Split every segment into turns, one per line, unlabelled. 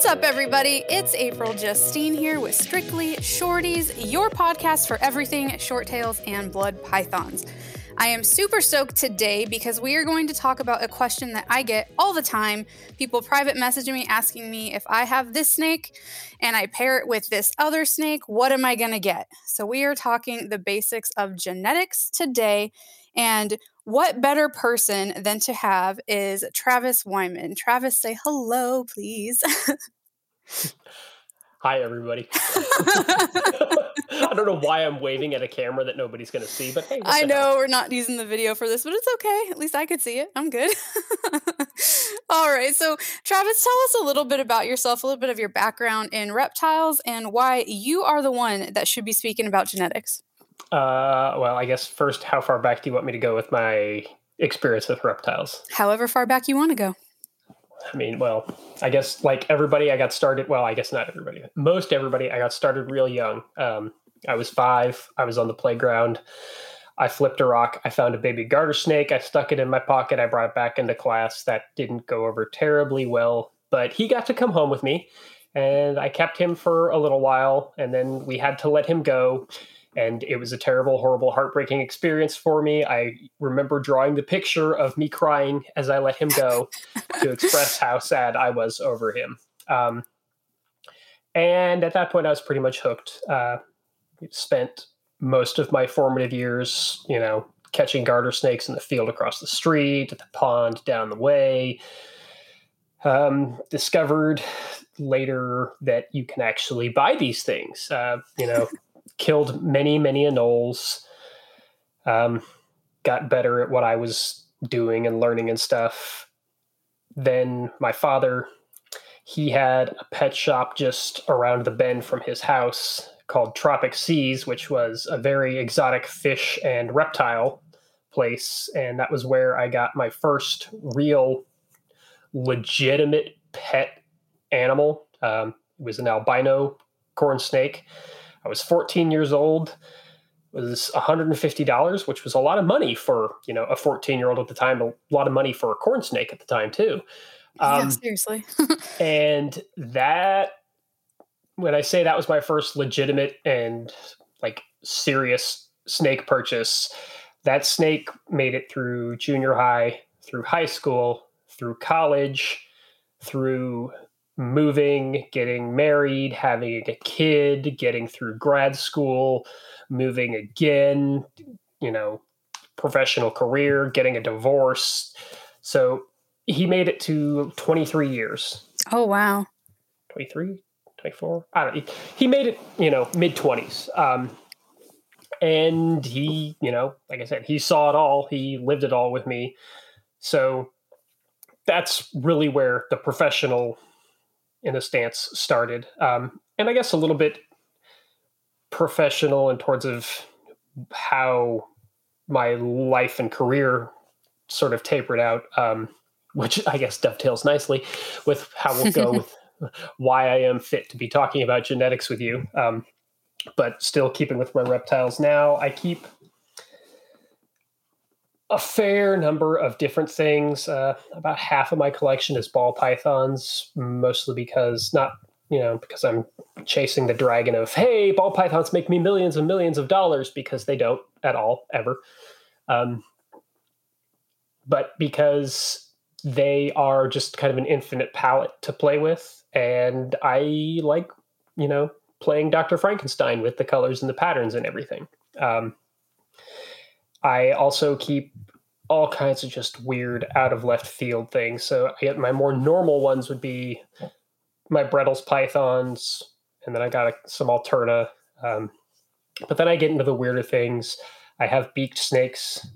What's up, everybody? It's April Justine here with Strictly Shorties, your podcast for everything short tails and blood pythons. I am super stoked today because we are going to talk about a question that I get all the time. People private messaging me asking me if I have this snake and I pair it with this other snake, what am I going to get? So, we are talking the basics of genetics today. And what better person than to have is Travis Wyman? Travis, say hello, please.
Hi, everybody. I don't know why I'm waving at a camera that nobody's going to see, but hey,
I know we're not using the video for this, but it's okay. At least I could see it. I'm good. All right. So, Travis, tell us a little bit about yourself, a little bit of your background in reptiles, and why you are the one that should be speaking about genetics.
Uh, well, I guess first, how far back do you want me to go with my experience with reptiles?
However far back you want to go.
I mean, well, I guess like everybody, I got started. Well, I guess not everybody. Most everybody, I got started real young. Um, I was five. I was on the playground. I flipped a rock. I found a baby garter snake. I stuck it in my pocket. I brought it back into class. That didn't go over terribly well, but he got to come home with me, and I kept him for a little while, and then we had to let him go and it was a terrible, horrible, heartbreaking experience for me. I remember drawing the picture of me crying as I let him go to express how sad I was over him. Um, and at that point, I was pretty much hooked. Uh, spent most of my formative years, you know, catching garter snakes in the field across the street, at the pond down the way. Um, discovered later that you can actually buy these things. Uh, you know, killed many, many anoles. Um, got better at what I was doing and learning and stuff. Then my father, he had a pet shop just around the bend from his house called Tropic Seas, which was a very exotic fish and reptile place. And that was where I got my first real legitimate pet animal. Um, it was an albino corn snake. I was 14 years old. It was $150, which was a lot of money for you know a 14 year old at the time. A lot of money for a corn snake at the time too.
Um, yeah, seriously.
and that, when I say that was my first legitimate and like serious snake purchase, that snake made it through junior high, through high school, through college, through moving, getting married, having a kid, getting through grad school, moving again, you know, professional career, getting a divorce. So he made it to 23 years.
Oh, wow.
23, 24? I don't He made it, you know, mid 20s. Um, and he, you know, like I said, he saw it all. He lived it all with me. So that's really where the professional in a stance started. Um, and I guess a little bit professional in towards of how my life and career sort of tapered out, um, which I guess dovetails nicely with how we'll go with why I am fit to be talking about genetics with you. Um, but still keeping with my reptiles now, I keep a fair number of different things. Uh, about half of my collection is ball pythons, mostly because not you know because I'm chasing the dragon of hey, ball pythons make me millions and millions of dollars because they don't at all ever. Um, but because they are just kind of an infinite palette to play with, and I like you know playing Dr. Frankenstein with the colors and the patterns and everything. Um, I also keep all kinds of just weird out of left field things. So I get my more normal ones would be my Bredl's pythons, and then I got a, some Alterna. Um, but then I get into the weirder things. I have beaked snakes,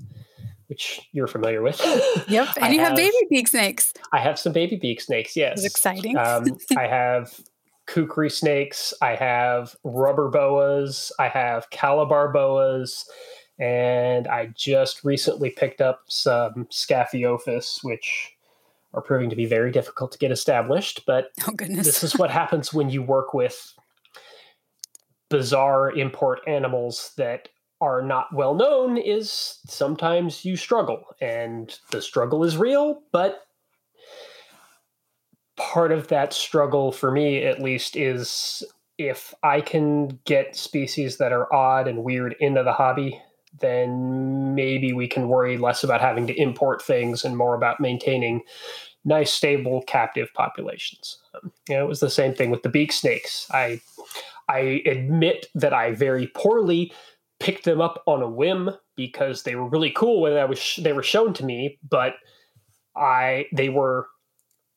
which you're familiar with.
Yep, and you have, have, baby beak snakes.
I have some baby beak snakes. Yes,
it's exciting.
um, I have kukri snakes. I have rubber boas. I have calabar boas and I just recently picked up some Scaphiophis, which are proving to be very difficult to get established. But
oh, goodness.
this is what happens when you work with bizarre import animals that are not well known is sometimes you struggle and the struggle is real but part of that struggle for me at least is if I can get species that are odd and weird into the hobby, then maybe we can worry less about having to import things and more about maintaining nice, stable captive populations. Um, you know, it was the same thing with the beak snakes. I I admit that I very poorly picked them up on a whim because they were really cool when I was sh- they were shown to me, but I they were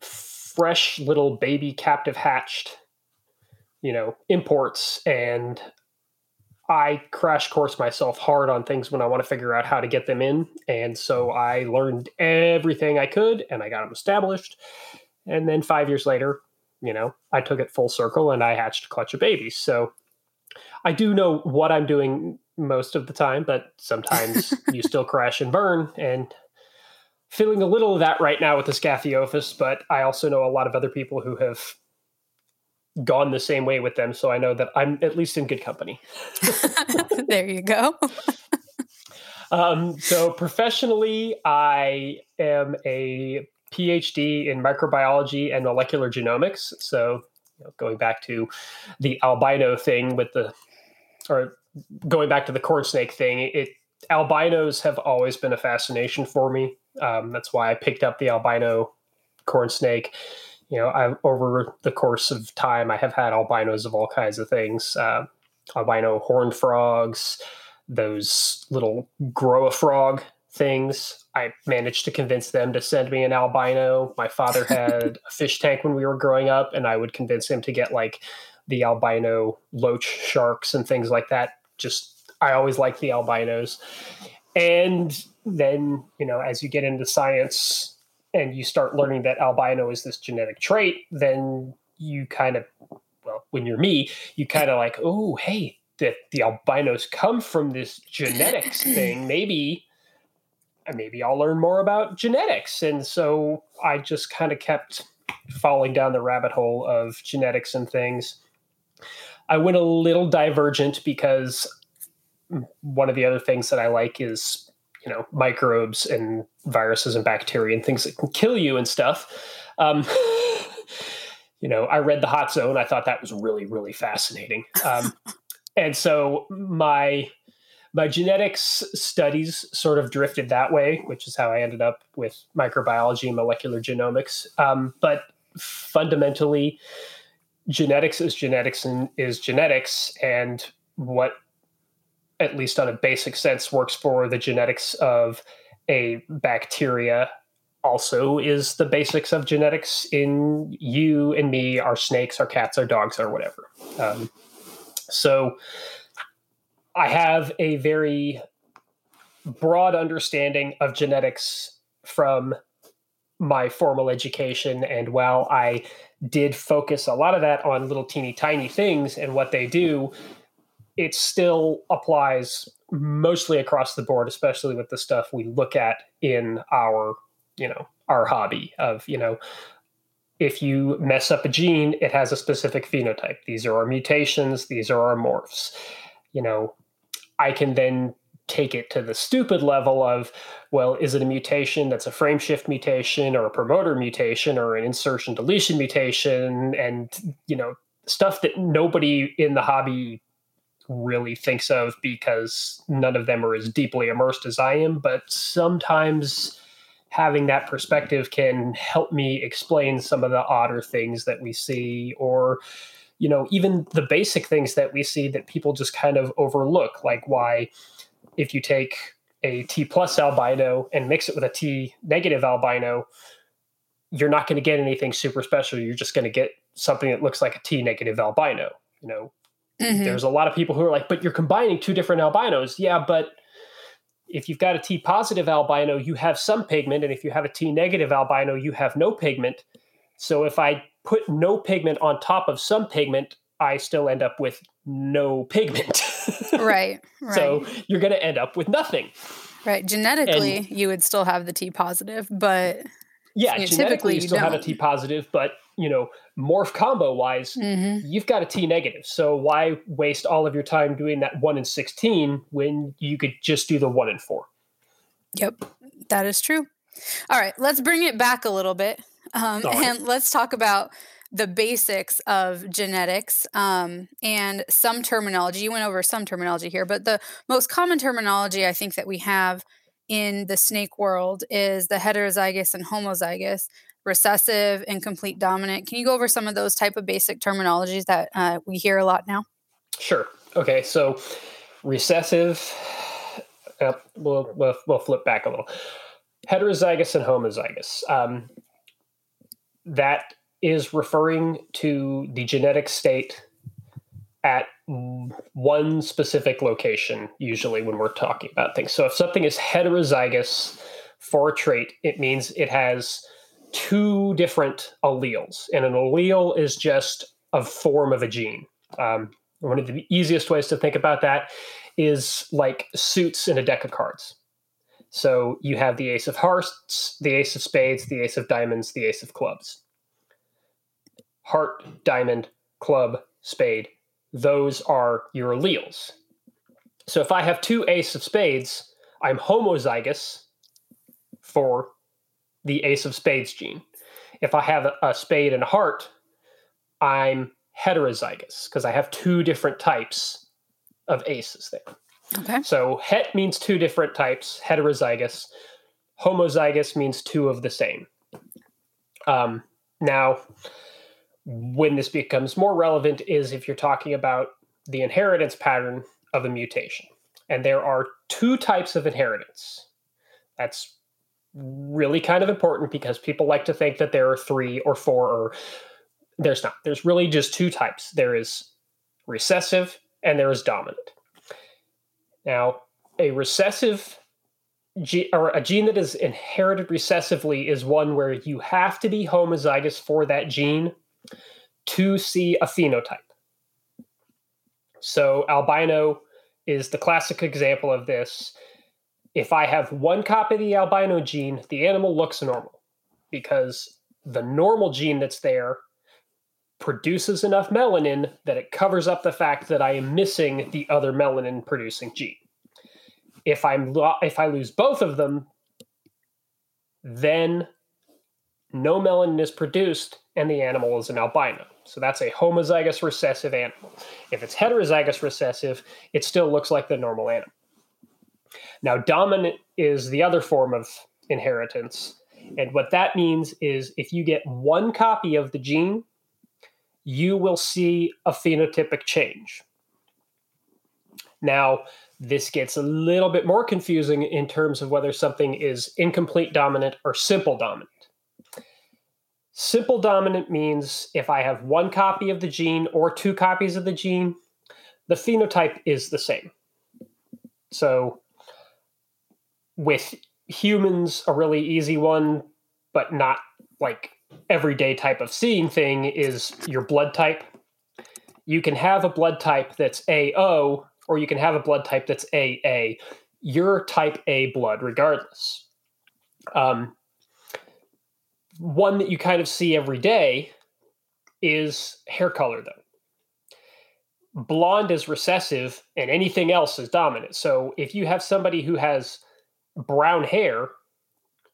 fresh little baby captive hatched, you know, imports and I crash course myself hard on things when I want to figure out how to get them in. And so I learned everything I could and I got them established. And then five years later, you know, I took it full circle and I hatched a clutch of babies. So I do know what I'm doing most of the time, but sometimes you still crash and burn. And feeling a little of that right now with the Scaphiophis, but I also know a lot of other people who have gone the same way with them. So I know that I'm at least in good company.
there you go.
um, so professionally, I am a PhD in microbiology and molecular genomics. So you know, going back to the albino thing with the, or going back to the corn snake thing, it albinos have always been a fascination for me. Um, that's why I picked up the albino corn snake you know, I over the course of time, I have had albinos of all kinds of things, uh, albino horned frogs, those little grow a frog things. I managed to convince them to send me an albino. My father had a fish tank when we were growing up, and I would convince him to get like the albino loach sharks and things like that. Just I always liked the albinos. And then, you know, as you get into science, and you start learning that albino is this genetic trait, then you kind of, well, when you're me, you kind of like, oh, hey, that the albinos come from this genetics thing. Maybe, uh, maybe I'll learn more about genetics. And so I just kind of kept falling down the rabbit hole of genetics and things. I went a little divergent because one of the other things that I like is you know microbes and viruses and bacteria and things that can kill you and stuff. Um, you know, I read the Hot Zone. I thought that was really really fascinating. Um, and so my my genetics studies sort of drifted that way, which is how I ended up with microbiology and molecular genomics. Um, but fundamentally, genetics is genetics and is genetics, and what at least on a basic sense, works for the genetics of a bacteria also is the basics of genetics in you and me, our snakes, our cats, our dogs, or whatever. Um, so I have a very broad understanding of genetics from my formal education. And while I did focus a lot of that on little teeny tiny things and what they do, it still applies mostly across the board, especially with the stuff we look at in our, you know, our hobby of, you know, if you mess up a gene, it has a specific phenotype. These are our mutations, these are our morphs. You know, I can then take it to the stupid level of, well, is it a mutation that's a frame shift mutation or a promoter mutation or an insertion deletion mutation? And, you know, stuff that nobody in the hobby really thinks of because none of them are as deeply immersed as I am. But sometimes having that perspective can help me explain some of the odder things that we see or you know even the basic things that we see that people just kind of overlook like why if you take a t plus albino and mix it with a t negative albino you're not going to get anything super special you're just going to get something that looks like a t negative albino you know Mm-hmm. There's a lot of people who are like, but you're combining two different albinos. Yeah, but if you've got a T positive albino, you have some pigment. And if you have a T negative albino, you have no pigment. So if I put no pigment on top of some pigment, I still end up with no pigment.
right, right.
So you're going to end up with nothing.
Right. Genetically, and, you would still have the T positive, but
yeah, you know, genetically you still don't. have a T positive, but you know, morph combo wise, mm-hmm. you've got a T negative. So why waste all of your time doing that one in sixteen when you could just do the one in four?
Yep, that is true. All right, let's bring it back a little bit. Um, and let's talk about the basics of genetics um, and some terminology. You went over some terminology here, but the most common terminology I think that we have in the snake world is the heterozygous and homozygous, recessive, and complete dominant. Can you go over some of those type of basic terminologies that uh, we hear a lot now?
Sure. Okay. So recessive, uh, we'll, we'll, we'll flip back a little. Heterozygous and homozygous. Um, that is referring to the genetic state at one specific location, usually when we're talking about things. So if something is heterozygous for a trait, it means it has two different alleles. And an allele is just a form of a gene. Um, one of the easiest ways to think about that is like suits in a deck of cards. So you have the ace of hearts, the ace of spades, the ace of diamonds, the ace of clubs heart, diamond, club, spade. Those are your alleles. So if I have two ace of spades, I'm homozygous for the ace of spades gene. If I have a, spade and a heart, I'm heterozygous because I have two different types of aces there. Okay. So het means two different types, heterozygous. Homozygous means two of the same. Um, now, when this becomes more relevant is if you're talking about the inheritance pattern of a mutation. And there are two types of inheritance. That's really kind of important because people like to think that there are three or four, or there's not. There's really just two types there is recessive and there is dominant. Now, a recessive or a gene that is inherited recessively is one where you have to be homozygous for that gene to see a phenotype. So, albino is the classic example of this. If I have one copy of the albino gene, the animal looks normal because the normal gene that's there produces enough melanin that it covers up the fact that I am missing the other melanin producing gene. If I'm if I lose both of them, then no melanin is produced and the animal is an albino. So that's a homozygous recessive animal. If it's heterozygous recessive, it still looks like the normal animal. Now, dominant is the other form of inheritance. And what that means is if you get one copy of the gene, you will see a phenotypic change. Now, this gets a little bit more confusing in terms of whether something is incomplete dominant or simple dominant. Simple dominant means if I have one copy of the gene or two copies of the gene, the phenotype is the same. So with humans, a really easy one, but not like everyday type of seeing thing is your blood type. You can have a blood type that's AO, or you can have a blood type that's AA. You're type A blood regardless. Um, one that you kind of see every day is hair color, though. Blonde is recessive and anything else is dominant. So if you have somebody who has brown hair,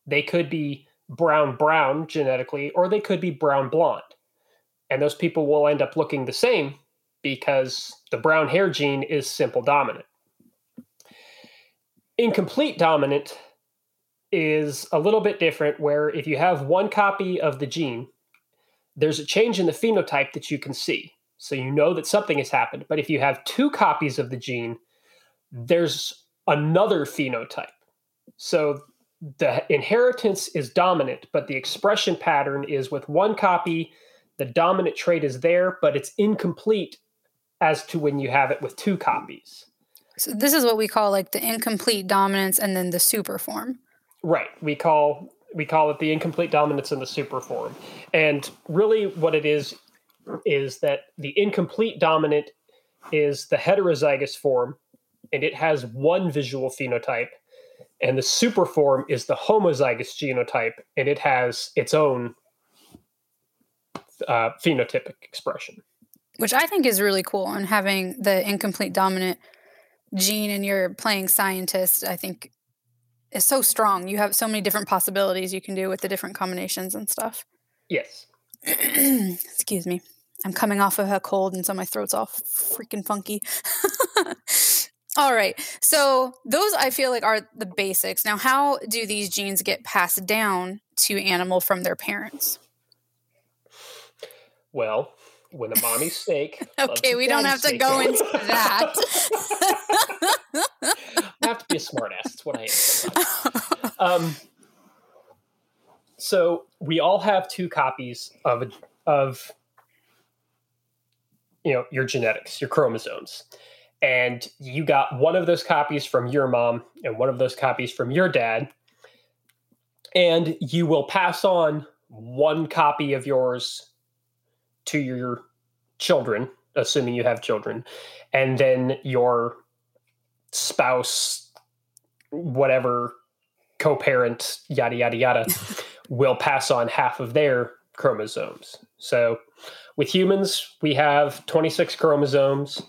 they could be brown brown genetically, or they could be brown blonde. And those people will end up looking the same because the brown hair gene is simple dominant. Incomplete dominant is a little bit different where if you have one copy of the gene, there's a change in the phenotype that you can see. So you know that something has happened. But if you have two copies of the gene, there's another phenotype. So the inheritance is dominant, but the expression pattern is with one copy, the dominant trait is there, but it's incomplete as to when you have it with two copies.
So this is what we call like the incomplete dominance and then the super form.
Right. We call we call it the incomplete dominance in the super form. And really what it is is that the incomplete dominant is the heterozygous form and it has one visual phenotype and the super form is the homozygous genotype and it has its own uh, phenotypic expression
which i think is really cool and having the incomplete dominant gene and you're playing scientist i think is so strong. You have so many different possibilities you can do with the different combinations and stuff.
Yes.
Excuse me. I'm coming off of a cold, and so my throat's all freaking funky. all right. So, those I feel like are the basics. Now, how do these genes get passed down to animal from their parents?
Well, when a mommy snake.
okay, we don't have to go into that.
I have to be a smartass. That's what I am. Um, so we all have two copies of of you know your genetics, your chromosomes, and you got one of those copies from your mom and one of those copies from your dad, and you will pass on one copy of yours to your children, assuming you have children, and then your spouse, whatever co-parent, yada yada yada, will pass on half of their chromosomes. So with humans, we have 26 chromosomes.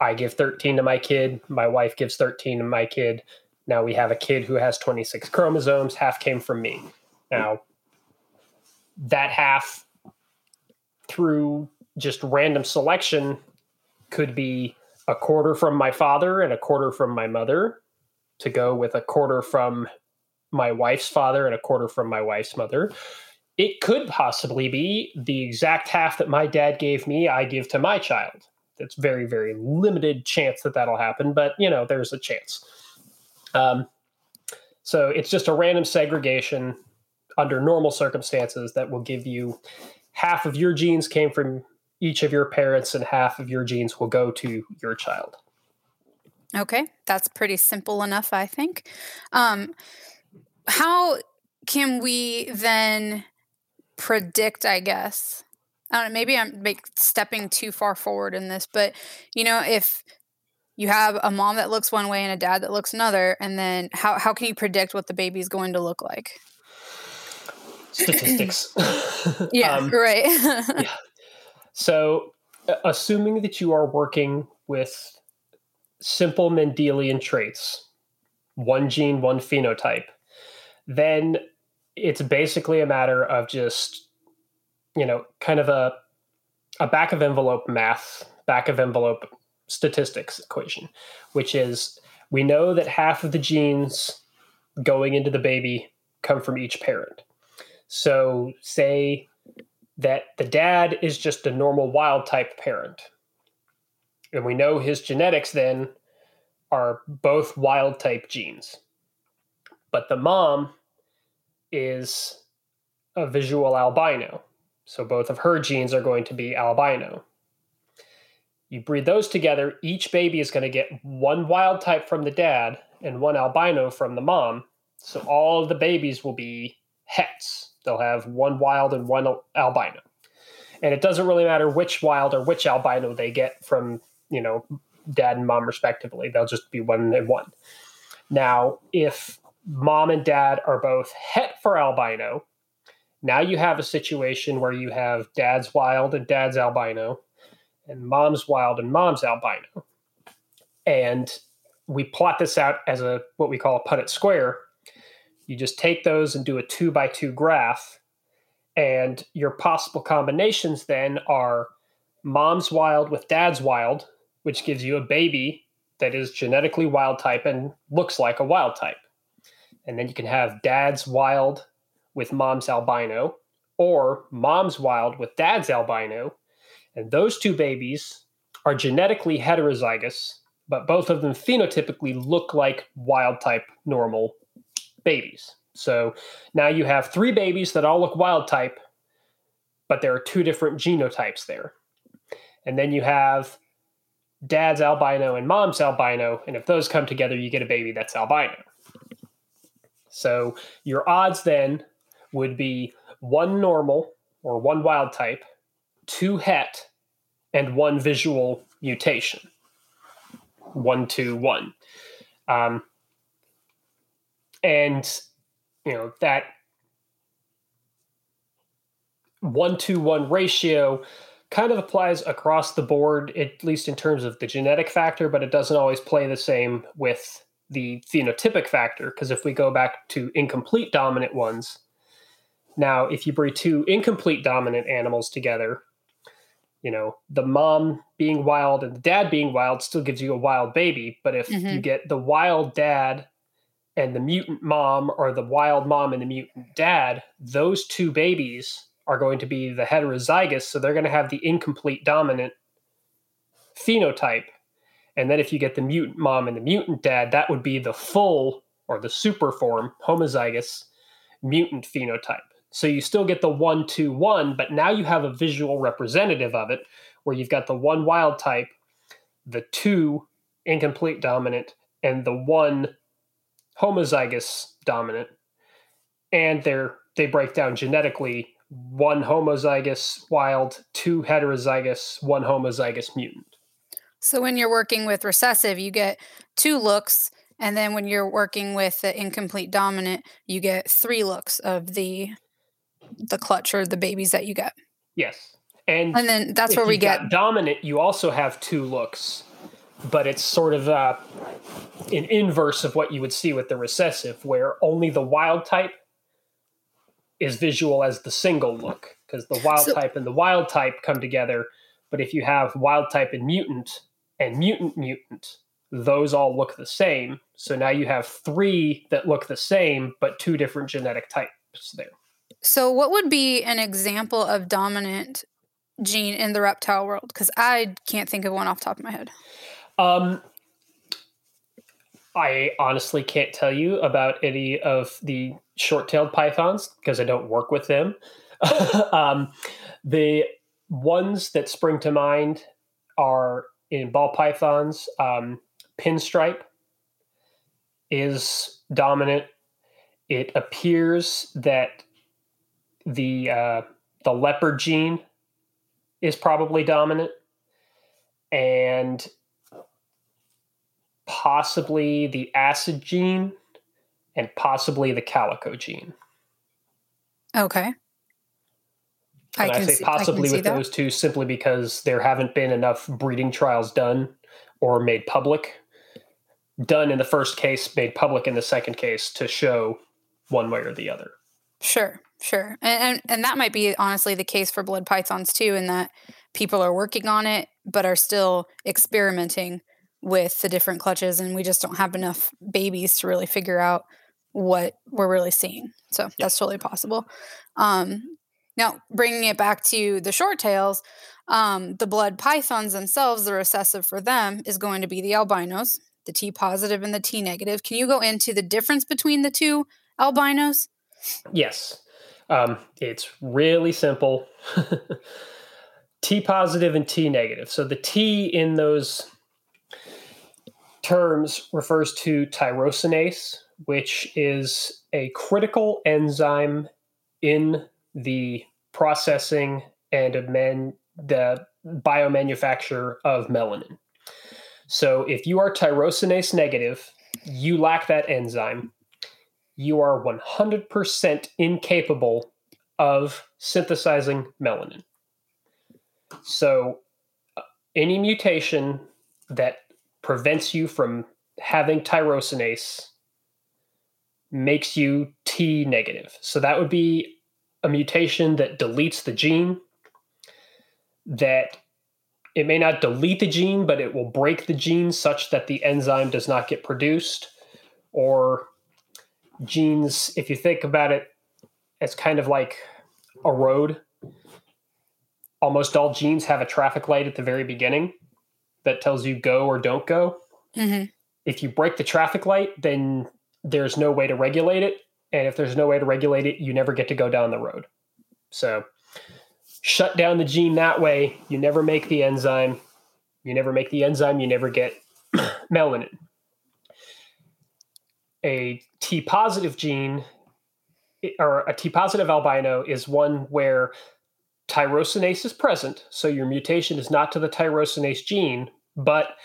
I give 13 to my kid. My wife gives 13 to my kid. Now we have a kid who has 26 chromosomes. Half came from me. Now, that half through just random selection could be a quarter from my father and a quarter from my mother to go with a quarter from my wife's father and a quarter from my wife's mother. It could possibly be the exact half that my dad gave me, I give to my child. It's very, very limited chance that that'll happen, but you know, there's a chance. Um, so it's just a random segregation under normal circumstances that will give you half of your genes came from each of your parents and half of your genes will go to your child.
Okay, that's pretty simple enough, I think. Um, how can we then predict, I guess? I don't know, maybe I'm like stepping too far forward in this, but you know, if you have a mom that looks one way and a dad that looks another, and then how, how can you predict what the baby's going to look like?
Statistics.
yeah, um, right. yeah.
So, assuming that you are working with simple Mendelian traits, one gene, one phenotype, then it's basically a matter of just, you know, kind of a a back of envelope math, back of envelope statistics equation, which is we know that half of the genes going into the baby come from each parent. So, say that the dad is just a normal wild type parent. And we know his genetics then are both wild type genes. But the mom is a visual albino. So both of her genes are going to be albino. You breed those together, each baby is going to get one wild type from the dad and one albino from the mom. So all the babies will be hets. They'll have one wild and one albino. And it doesn't really matter which wild or which albino they get from, you know, dad and mom respectively. They'll just be one and one. Now, if mom and dad are both het for albino, now you have a situation where you have dad's wild and dad's albino, and mom's wild and mom's albino. And we plot this out as a what we call a Punnett square, you just take those and do a two by two graph. And your possible combinations then are mom's wild with dad's wild, which gives you a baby that is genetically wild type and looks like a wild type. And then you can have dad's wild with mom's albino, or mom's wild with dad's albino. And those two babies are genetically heterozygous, but both of them phenotypically look like wild type normal babies. So now you have three babies that all look wild type, but there are two different genotypes there. And then you have dad's albino and mom's albino. And if those come together, you get a baby that's albino. So your odds then would be one normal or one wild type, two het, and one visual mutation. One, two, one. Um, and you know that one to one ratio kind of applies across the board at least in terms of the genetic factor but it doesn't always play the same with the phenotypic factor because if we go back to incomplete dominant ones Now, if you breed two incomplete dominant animals together, you know, the mom being wild and the dad being wild still gives you a wild baby. But if
Mhm.
you get the wild dad and the mutant mom, or the wild mom and the mutant dad, those two babies are going to be the heterozygous. So they're going to have the incomplete dominant phenotype. And then if you get the mutant mom and the mutant dad, that would be the full or the super form, homozygous mutant phenotype. So you still get the one, two, one, but now you have a visual representative of it where you've got the one wild type, the two incomplete dominant, and the one homozygous dominant. And they're they break down genetically one homozygous wild, two heterozygous, one homozygous mutant.
So when you're working with recessive, you get two looks, and then when you're working with the incomplete dominant, you get three looks of the the clutch or the babies that you get.
Yes. And,
And then that's where we get
dominant, you also have two looks, but it's sort of uh, an inverse of what you would see with the recessive, where only the wild type is visual as the single look, because the wild
So-
type and the wild type come together. But if you have wild type and mutant and mutant mutant, those all look the same. So now you have three that look the same, but two different genetic types there.
So, what would be an example of dominant gene in the reptile world? Because I can't think of one off the top of my head.
Um, I honestly can't tell you about any of the short-tailed pythons because I don't work with them. um, the ones that spring to mind are in ball pythons. Um, pinstripe is dominant. It appears that the uh, the leopard gene is probably dominant, and possibly the acid gene and possibly the calico gene.
Okay.
And I,
can
say
see- I
possibly with
that.
those two simply because there haven't been enough breeding trials done or made public. Done in the first case, made public in the second case to show one way or the other.
Sure, sure. And, and and that might be honestly the case for blood pythons too, in that people are working on it but are still experimenting with the different clutches and we just don't have enough babies to really figure out what we're really seeing. So that's totally possible. Um now bringing it back to the short tails, um, the blood pythons themselves, the recessive for them is going to be the albinos, the T positive and the T negative. Can you go into the difference between the two albinos?
Yes. Um, it's really simple. T positive and T negative. So the T in those terms refers to tyrosinase, which is a critical enzyme in the processing and amen- the biomanufacture of melanin. So if you are tyrosinase negative, you lack that enzyme you are 100% incapable of synthesizing melanin. So, uh, any mutation that prevents you from having tyrosinase makes you T negative. So, that would be a mutation that deletes the gene, that it may not delete the gene, but it will break the gene such that the enzyme does not get produced, or genes, if you think about it as kind of like a road, almost all genes have a traffic light at the very beginning that tells you go or don't go.
Mm-hmm.
If you break the traffic light, then there's no way to regulate it. And if there's no way to regulate it, you never get to go down the road. So, shut down the gene that way. You never make the enzyme. You never make the enzyme. You never get melanin a T positive gene or a T positive albino is one where tyrosinase is present. So your mutation is not to the tyrosinase gene, but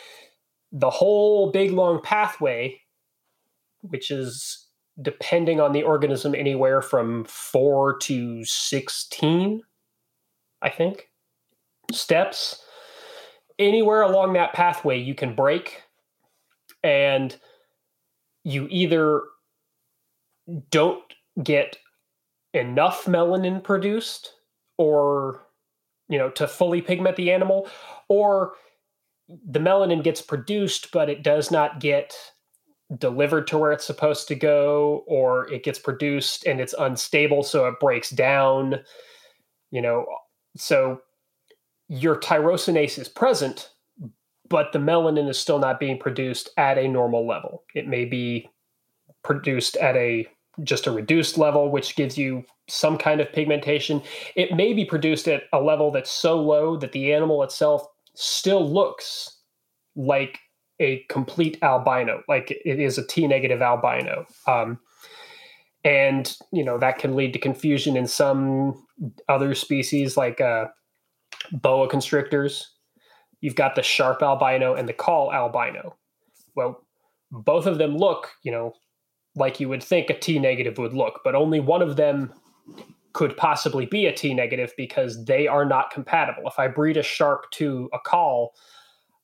the whole big long pathway, which is depending on the organism, anywhere from four to 16, I think, steps. Anywhere along that pathway, you can break and you either don't get enough melanin produced or you know to fully pigment the animal or the melanin gets produced but it does not get delivered to where it's supposed to go or it gets produced and it's unstable so it breaks down you know. So your tyrosinase is present but the melanin is still not being produced at a normal level. It may be produced at a just a reduced level which gives you some kind of pigmentation it may be produced at a level that's so low that the animal itself still looks like a complete albino, like it is a T negative albino. Um, and you know that can lead to confusion in some other species like uh, boa constrictors. You've got the sharp albino and the Kahl albino. Well, both of them look, you know, like you would think a T negative would look, but only one of them could possibly be a T negative because they are not compatible. If I breed a sharp to a Kahl,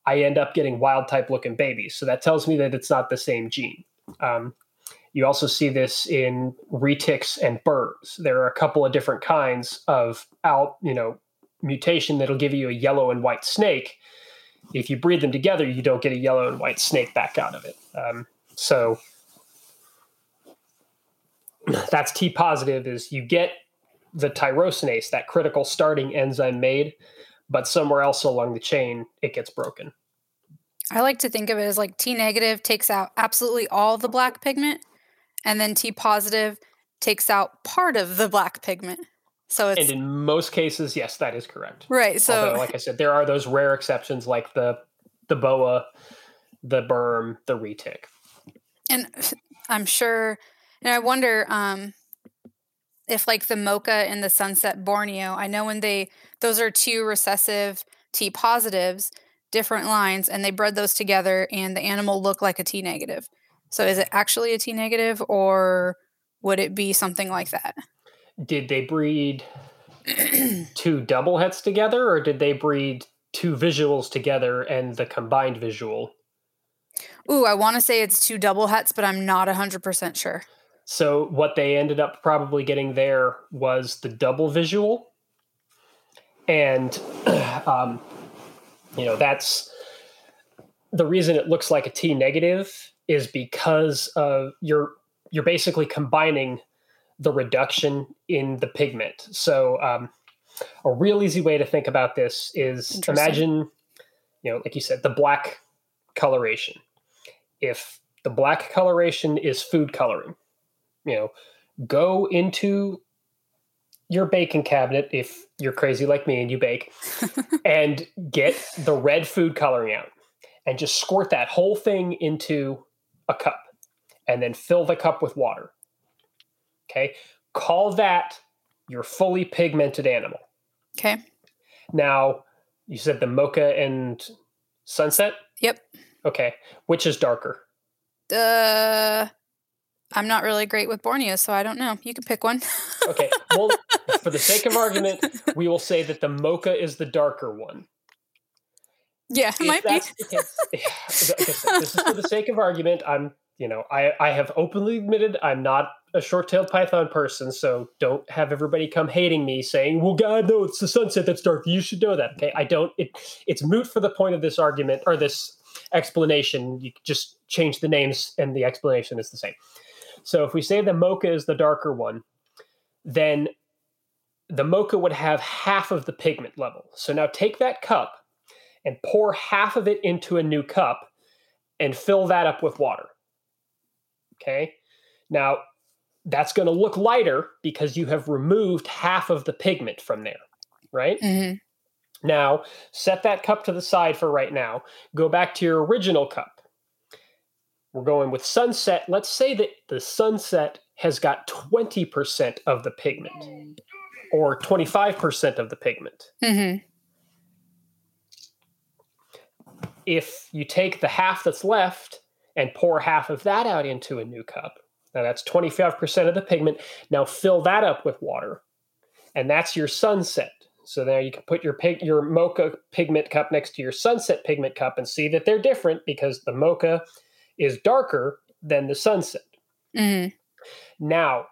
I end up getting wild type looking babies. So that tells me that it's not the same gene. Um, you also see this in retics and birds. There are a couple of different kinds of out, you know, mutation that'll give you a yellow and white snake. If you breed them together, you don't get a yellow and white snake back out of it. Um, so that's T positive is you get the tyrosinase, that critical starting enzyme made, but somewhere else along the chain it gets broken.
I like to think of it as like T negative takes out absolutely all the black pigment, and then T positive takes out part of the black pigment. So it's
and in most cases, yes, that is correct.
Right. So,
Although, like I said, there are those rare exceptions, like the the boa, the burm, the retic.
And I'm sure, and I wonder, um, if like the mocha and the sunset Borneo, I know when they those are two recessive T positives, different lines, and they bred those together, and the animal looked like a T negative. So is it actually a T negative, or would it be something like that?
Did they breed two double hets together, or did they breed two visuals together and the combined visual?
Ooh, I want to say it's two double hets, but I'm not 100% sure.
So what they ended up probably getting there was the double visual, and um, you know that's the reason it looks like a T negative is because of you're you're basically combining the reduction in the pigment. So um, a real easy way to think about this is imagine, you know, like you said, the black coloration. If the black coloration is food coloring, you know, go into your baking cabinet if you're crazy like me and you bake and get the red food coloring out and just squirt that whole thing into a cup and then fill the cup with water. Okay. Call that your fully pigmented animal.
Okay.
Now, you said the mocha and sunset?
Yep.
Okay. Which is darker?
Uh I'm not really great with Borneo, so I don't know. You can pick one.
okay. Well, for the sake of argument, we will say that the mocha is the darker one.
Yeah, it might be.
Case, this is for the sake of argument. I'm, you know, I, I have openly admitted I'm not a short-tailed python person, so don't have everybody come hating me saying, "Well, God, no, it's the sunset that's dark. You should know that." Okay, I don't. It, it's moot for the point of this argument or this explanation. You just change the names, and the explanation is the same. So if we say the mocha is the darker one, then the mocha would have half of the pigment level. So now take that cup and pour half of it into a new cup and fill that up with water. Okay. Now that's going to look lighter because you have removed half of the pigment from there, right?
Mm-hmm.
Now set that cup to the side for right now. Go back to your original cup we're going with sunset. Let's say that the sunset has got 20% of the pigment or 25% of the pigment.
Mm-hmm.
If you take the half that's left and pour half of that out into a new cup, now that's 25% of the pigment. Now fill that up with water, and that's your sunset. So now you can put your pig, your mocha pigment cup next to your sunset pigment cup and see that they're different because the mocha is darker than the sunset.
Mm-hmm.
Now,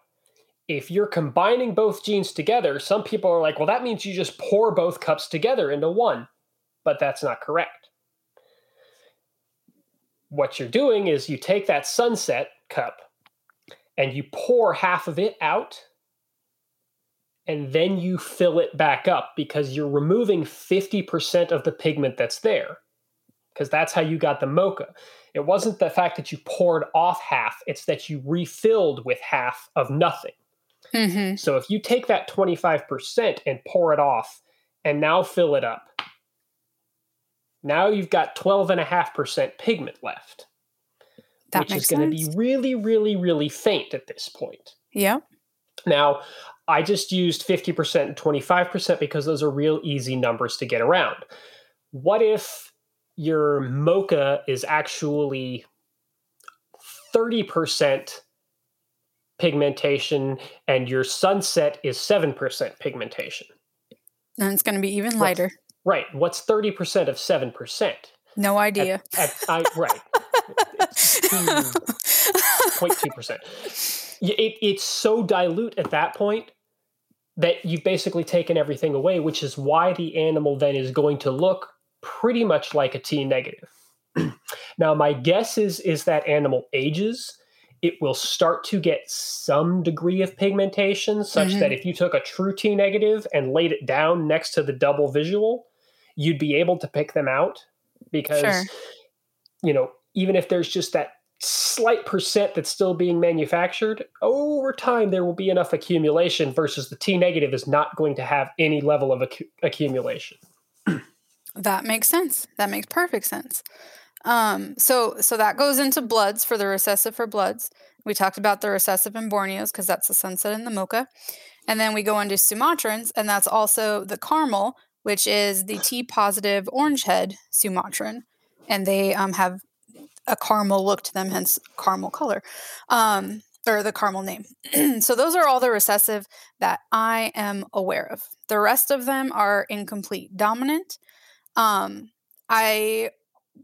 if you're combining both genes together, some people are like, well, that means you just pour both cups together into one. But that's not correct. What you're doing is you take that sunset cup and you pour half of it out and then you fill it back up because you're removing 50% of the pigment that's there because that's how you got the mocha. It wasn't the fact that you poured off half, it's that you refilled with half of nothing. Mm-hmm. So if you take that 25% and pour it off and now fill it up, now you've got 12.5% pigment left. That which is going to be really, really, really faint at this point.
Yeah.
Now, I just used 50% and 25% because those are real easy numbers to get around. What if your mocha is actually 30% pigmentation and your sunset is 7% pigmentation?
And it's going to be even lighter. What's,
right. What's 30% of 7%?
No idea.
At, at, I, right. Hmm, 0.2%. It, it's so dilute at that point that you've basically taken everything away, which is why the animal then is going to look pretty much like a T negative. now, my guess is is that animal ages, it will start to get some degree of pigmentation, such mm-hmm. that if you took a true T negative and laid it down next to the double visual, you'd be able to pick them out because sure. you know even if there's just that slight percent that's still being manufactured, over time there will be enough accumulation versus the T negative is not going to have any level of ac- accumulation.
That makes sense. That makes perfect sense. Um, so so that goes into bloods for the recessive for bloods. We talked about the recessive in Borneos because that's the sunset and the mocha. And then we go into Sumatrans, and that's also the caramel, which is the T positive orange head Sumatran. And they um, have a caramel look to them, hence caramel color, um, or the caramel name. so those are all the recessive that I am aware of. The rest of them are incomplete dominant. Um, I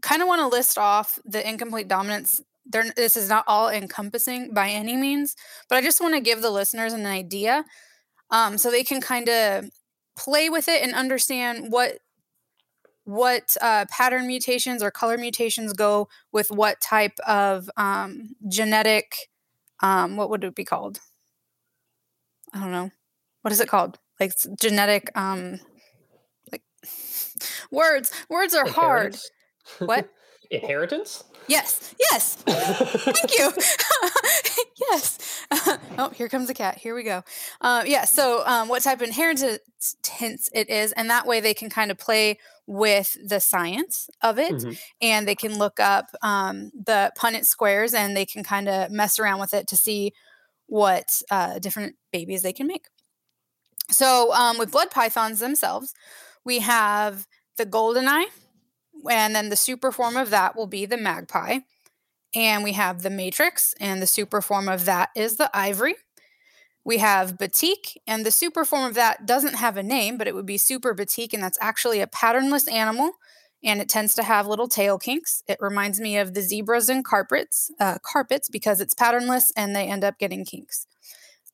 kind of want to list off the incomplete dominance. They're, this is not all encompassing by any means, but I just want to give the listeners an idea um, so they can kind of play with it and understand what what uh, pattern mutations or color mutations go with what type of um, genetic um, what would it be called i don't know what is it called like genetic um words words are hard. What?
Inheritance?
Yes yes. Thank you. Yes. Oh here comes a cat. Here we go. Uh, yeah so um, what type of inheritance it is and that way they can kind of play with the science of it mm-hmm. and they can look up um, the punnett squares and they can kind of mess around with it to see what uh, different babies they can make. So um, with blood pythons themselves we have the goldeneye and then the super form of that will be the magpie and we have the matrix and the super form of that is the ivory we have batik, and the super form of that doesn't have a name, but it would be super batik, and that's actually a patternless animal, and it tends to have little tail kinks. It reminds me of the zebras and carpets, uh, carpets because it's patternless and they end up getting kinks.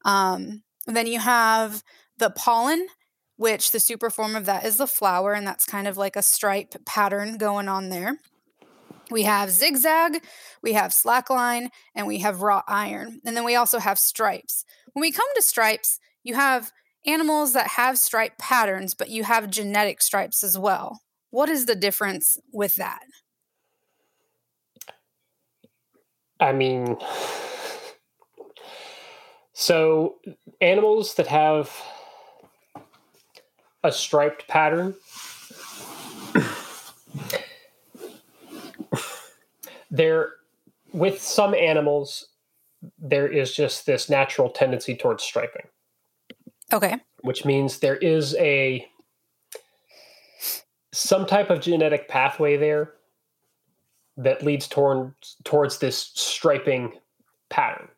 Um, then you have the pollen, which the super form of that is the flower, and that's kind of like a stripe pattern going on there. We have zigzag, we have slackline, and we have wrought iron. And then we also have stripes. When we come to stripes, you have animals that have stripe patterns, but you have genetic stripes as well. What is the difference with that?
I mean, so animals that have a striped pattern there with some animals there is just this natural tendency towards striping.
Okay.
Which means there is a some type of genetic pathway there that leads towards towards this striping pattern.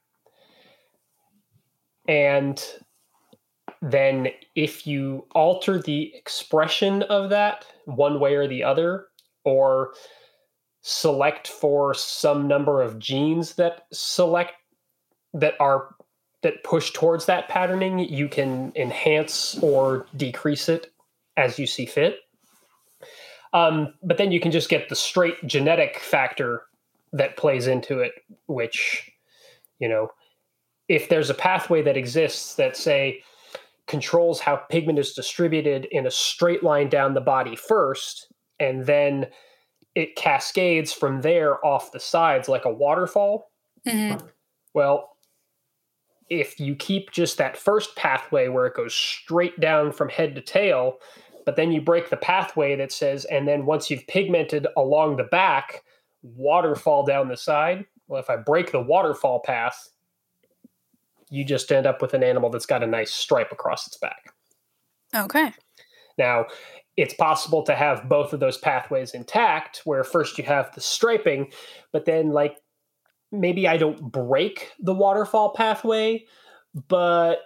And then if you alter the expression of that one way or the other or select for some number of genes that select that are that push towards that patterning, you can enhance or decrease it as you see fit. Um, but then you can just get the straight genetic factor that plays into it, which, you know, if there's a pathway that exists that, say, controls how pigment is distributed in a straight line down the body first, and then it cascades from there off the sides like a waterfall. Mm-hmm. Well, if you keep just that first pathway where it goes straight down from head to tail, but then you break the pathway that says, and then once you've pigmented along the back, waterfall down the side. Well, if I break the waterfall path, you just end up with an animal that's got a nice stripe across its back.
Okay.
Now, it's possible to have both of those pathways intact, where first you have the striping, but then, like, maybe I don't break the waterfall pathway, but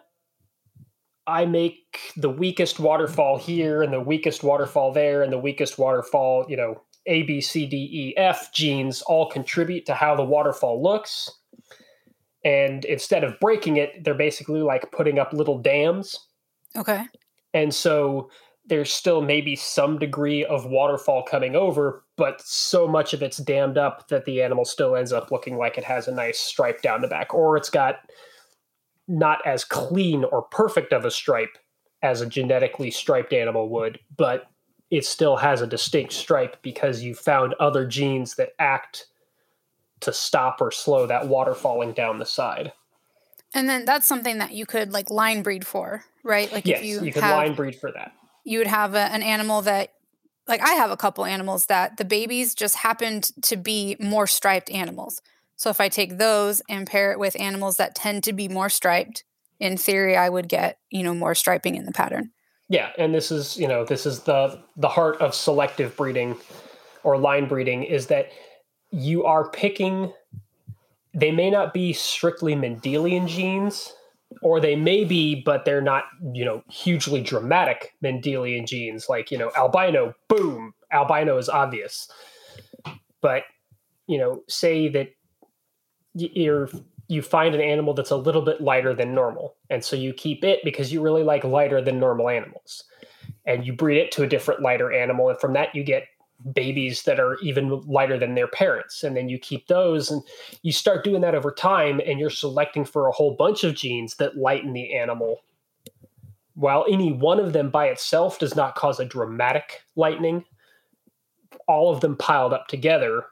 I make the weakest waterfall here and the weakest waterfall there and the weakest waterfall, you know, A, B, C, D, E, F genes all contribute to how the waterfall looks. And instead of breaking it, they're basically like putting up little dams.
Okay.
And so there's still maybe some degree of waterfall coming over, but so much of it's dammed up that the animal still ends up looking like it has a nice stripe down the back, or it's got not as clean or perfect of a stripe as a genetically striped animal would, but it still has a distinct stripe because you found other genes that act to stop or slow that water falling down the side.
And then that's something that you could like line breed for, right? Like
yes, if you, you could have, line breed for that.
You would have a, an animal that like I have a couple animals that the babies just happened to be more striped animals. So if I take those and pair it with animals that tend to be more striped, in theory I would get, you know, more striping in the pattern.
Yeah, and this is, you know, this is the the heart of selective breeding or line breeding is that you are picking they may not be strictly Mendelian genes, or they may be, but they're not, you know, hugely dramatic Mendelian genes. Like, you know, albino, boom, albino is obvious. But, you know, say that you're you find an animal that's a little bit lighter than normal, and so you keep it because you really like lighter than normal animals, and you breed it to a different lighter animal, and from that you get babies that are even lighter than their parents. And then you keep those and you start doing that over time and you're selecting for a whole bunch of genes that lighten the animal. While any one of them by itself does not cause a dramatic lightening all of them piled up together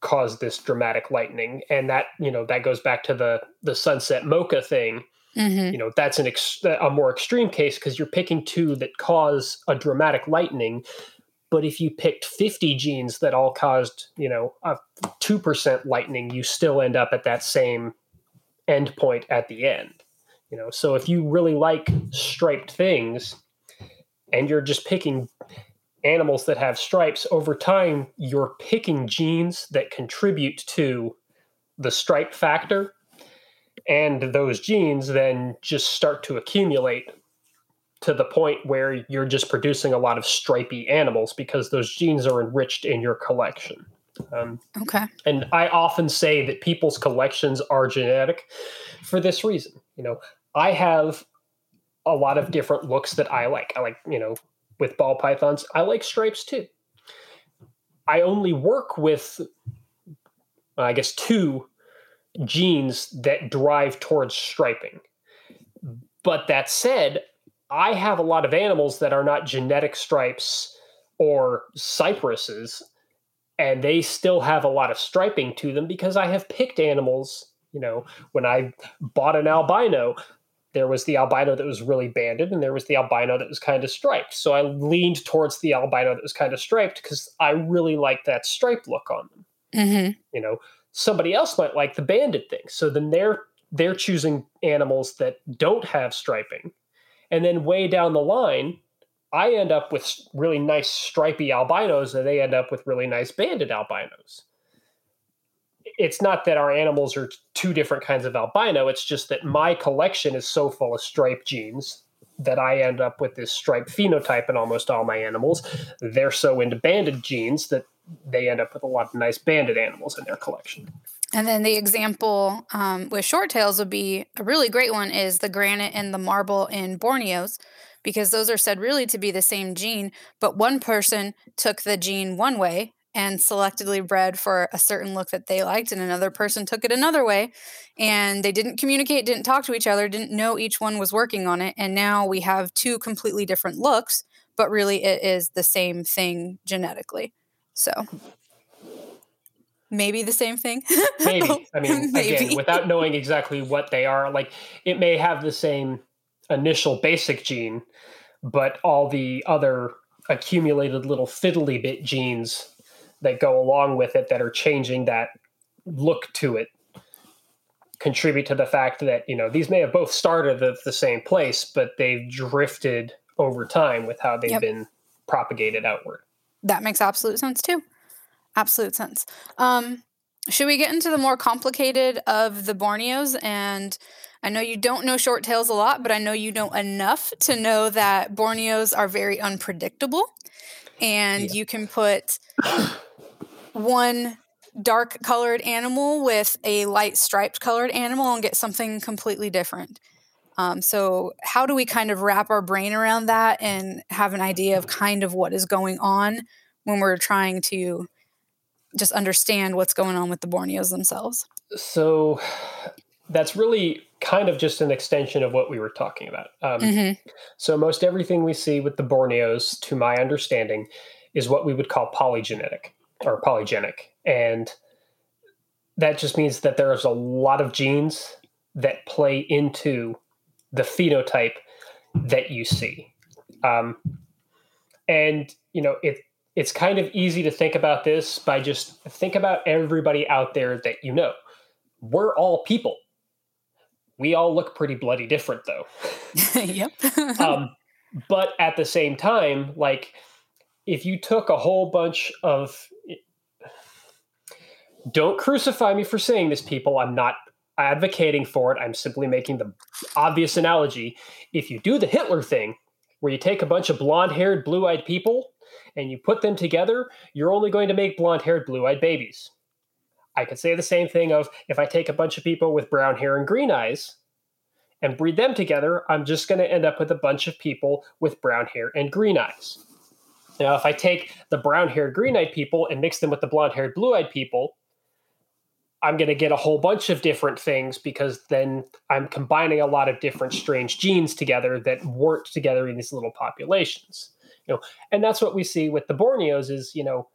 cause this dramatic lightening. And that you know that goes back to the the sunset mocha thing. Mm-hmm. you know that's an ex- a more extreme case because you're picking two that cause a dramatic lightening but if you picked 50 genes that all caused, you know, a 2% lightening, you still end up at that same endpoint at the end. You know, so if you really like striped things and you're just picking animals that have stripes over time, you're picking genes that contribute to the stripe factor. And those genes then just start to accumulate to the point where you're just producing a lot of stripy animals because those genes are enriched in your collection.
Um, okay.
And I often say that people's collections are genetic for this reason. You know, I have a lot of different looks that I like. I like, you know, with ball pythons, I like stripes too. I only work with, I guess, two genes that drive towards striping. But that said, I have a lot of animals that are not genetic stripes or cypresses, and they still have a lot of striping to them because I have picked animals. You know, when I bought an albino, there was the albino that was really banded, and there was the albino that was kind of striped. So I leaned towards the albino that was kind of striped because I really like that stripe look on them. Mm-hmm. You know, somebody else might like the banded thing, so then they're they're choosing animals that don't have striping and then way down the line, I end up with really nice stripy albinos, and they end up with really nice banded albinos. It's not that our animals are two different kinds of albino, it's just that my collection is so full of stripe genes that I end up with this stripe phenotype in almost all my animals. They're so into banded genes that they end up with a lot of nice banded animals in their collection.
And then the example um, with short tails would be a really great one is the granite and the marble in Borneos, because those are said really to be the same gene, but one person took the gene one way and selectively bred for a certain look that they liked, and another person took it another way. And they didn't communicate, didn't talk to each other, didn't know each one was working on it. And now we have two completely different looks, but really it is the same thing genetically. So maybe the same thing.
maybe. I mean, maybe. again, without knowing exactly what they are, like it may have the same initial basic gene, but all the other accumulated little fiddly bit genes that go along with it that are changing that look to it contribute to the fact that you know these may have both started at the same place but they've drifted over time with how they've yep. been propagated outward
that makes absolute sense too absolute sense. Um, should we get into the more complicated of the Borneos? And I know you don't know short tails a lot, but I know you know enough to know that Borneos are very unpredictable. And yeah. you can put one dark colored animal with a light striped colored animal and get something completely different. Um, so, how do we kind of wrap our brain around that and have an idea of kind of what is going on when we're trying to just understand what's going on with the Borneos themselves.
So that's really kind of just an extension of what we were talking about. Um, mm-hmm. So most everything we see with the Borneos, to my understanding, is what we would call polygenetic or polygenic, and that just means that there's a lot of genes that play into the phenotype that you see. Um, and you know it it's kind of easy to think about this by just think about everybody out there that you know. We're all people. We all look pretty bloody different, though.
yep.
um, but at the same time, like if you took a whole bunch of don't crucify me for saying this, people. I'm not advocating for it. I'm simply making the obvious analogy. If you do the Hitler thing, where you take a bunch of blonde haired, blue eyed people and you put them together, you're only going to make blonde haired, blue eyed babies. I could say the same thing of if I take a bunch of people with brown hair and green eyes and breed them together, I'm just going to end up with a bunch of people with brown hair and green eyes. Now, if I take the brown haired, green eyed people and mix them with the blonde haired, blue eyed people, I'm going to get a whole bunch of different things because then I'm combining a lot of different strange genes together that weren't together in these little populations you know and that's what we see with the borneos is you know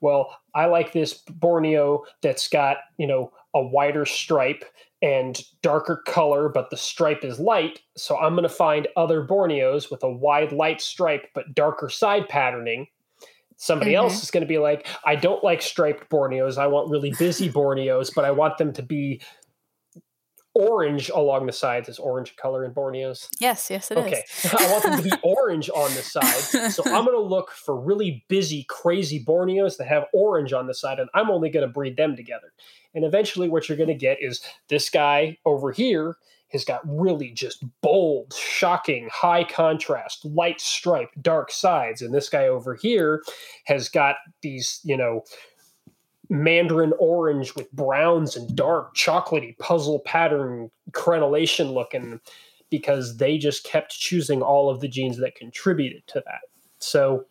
well i like this borneo that's got you know a wider stripe and darker color but the stripe is light. So i'm going to find other borneos with a wide light stripe but darker side patterning. Somebody mm-hmm. else is going to be like i don't like striped borneos. I want really busy borneos but i want them to be orange along the sides. Is orange color in Borneos?
Yes, yes, it
okay. is. I want them to be orange on the side. So I'm going to look for really busy, crazy Borneos that have orange on the side, and I'm only going to breed them together. And eventually, what you're going to get is this guy over here has got really just bold, shocking, high contrast, light stripe, dark sides. And this guy over here has got these, you know, mandarin orange with browns and dark chocolatey puzzle pattern crenellation looking because they just kept choosing all of the genes that contributed to that. So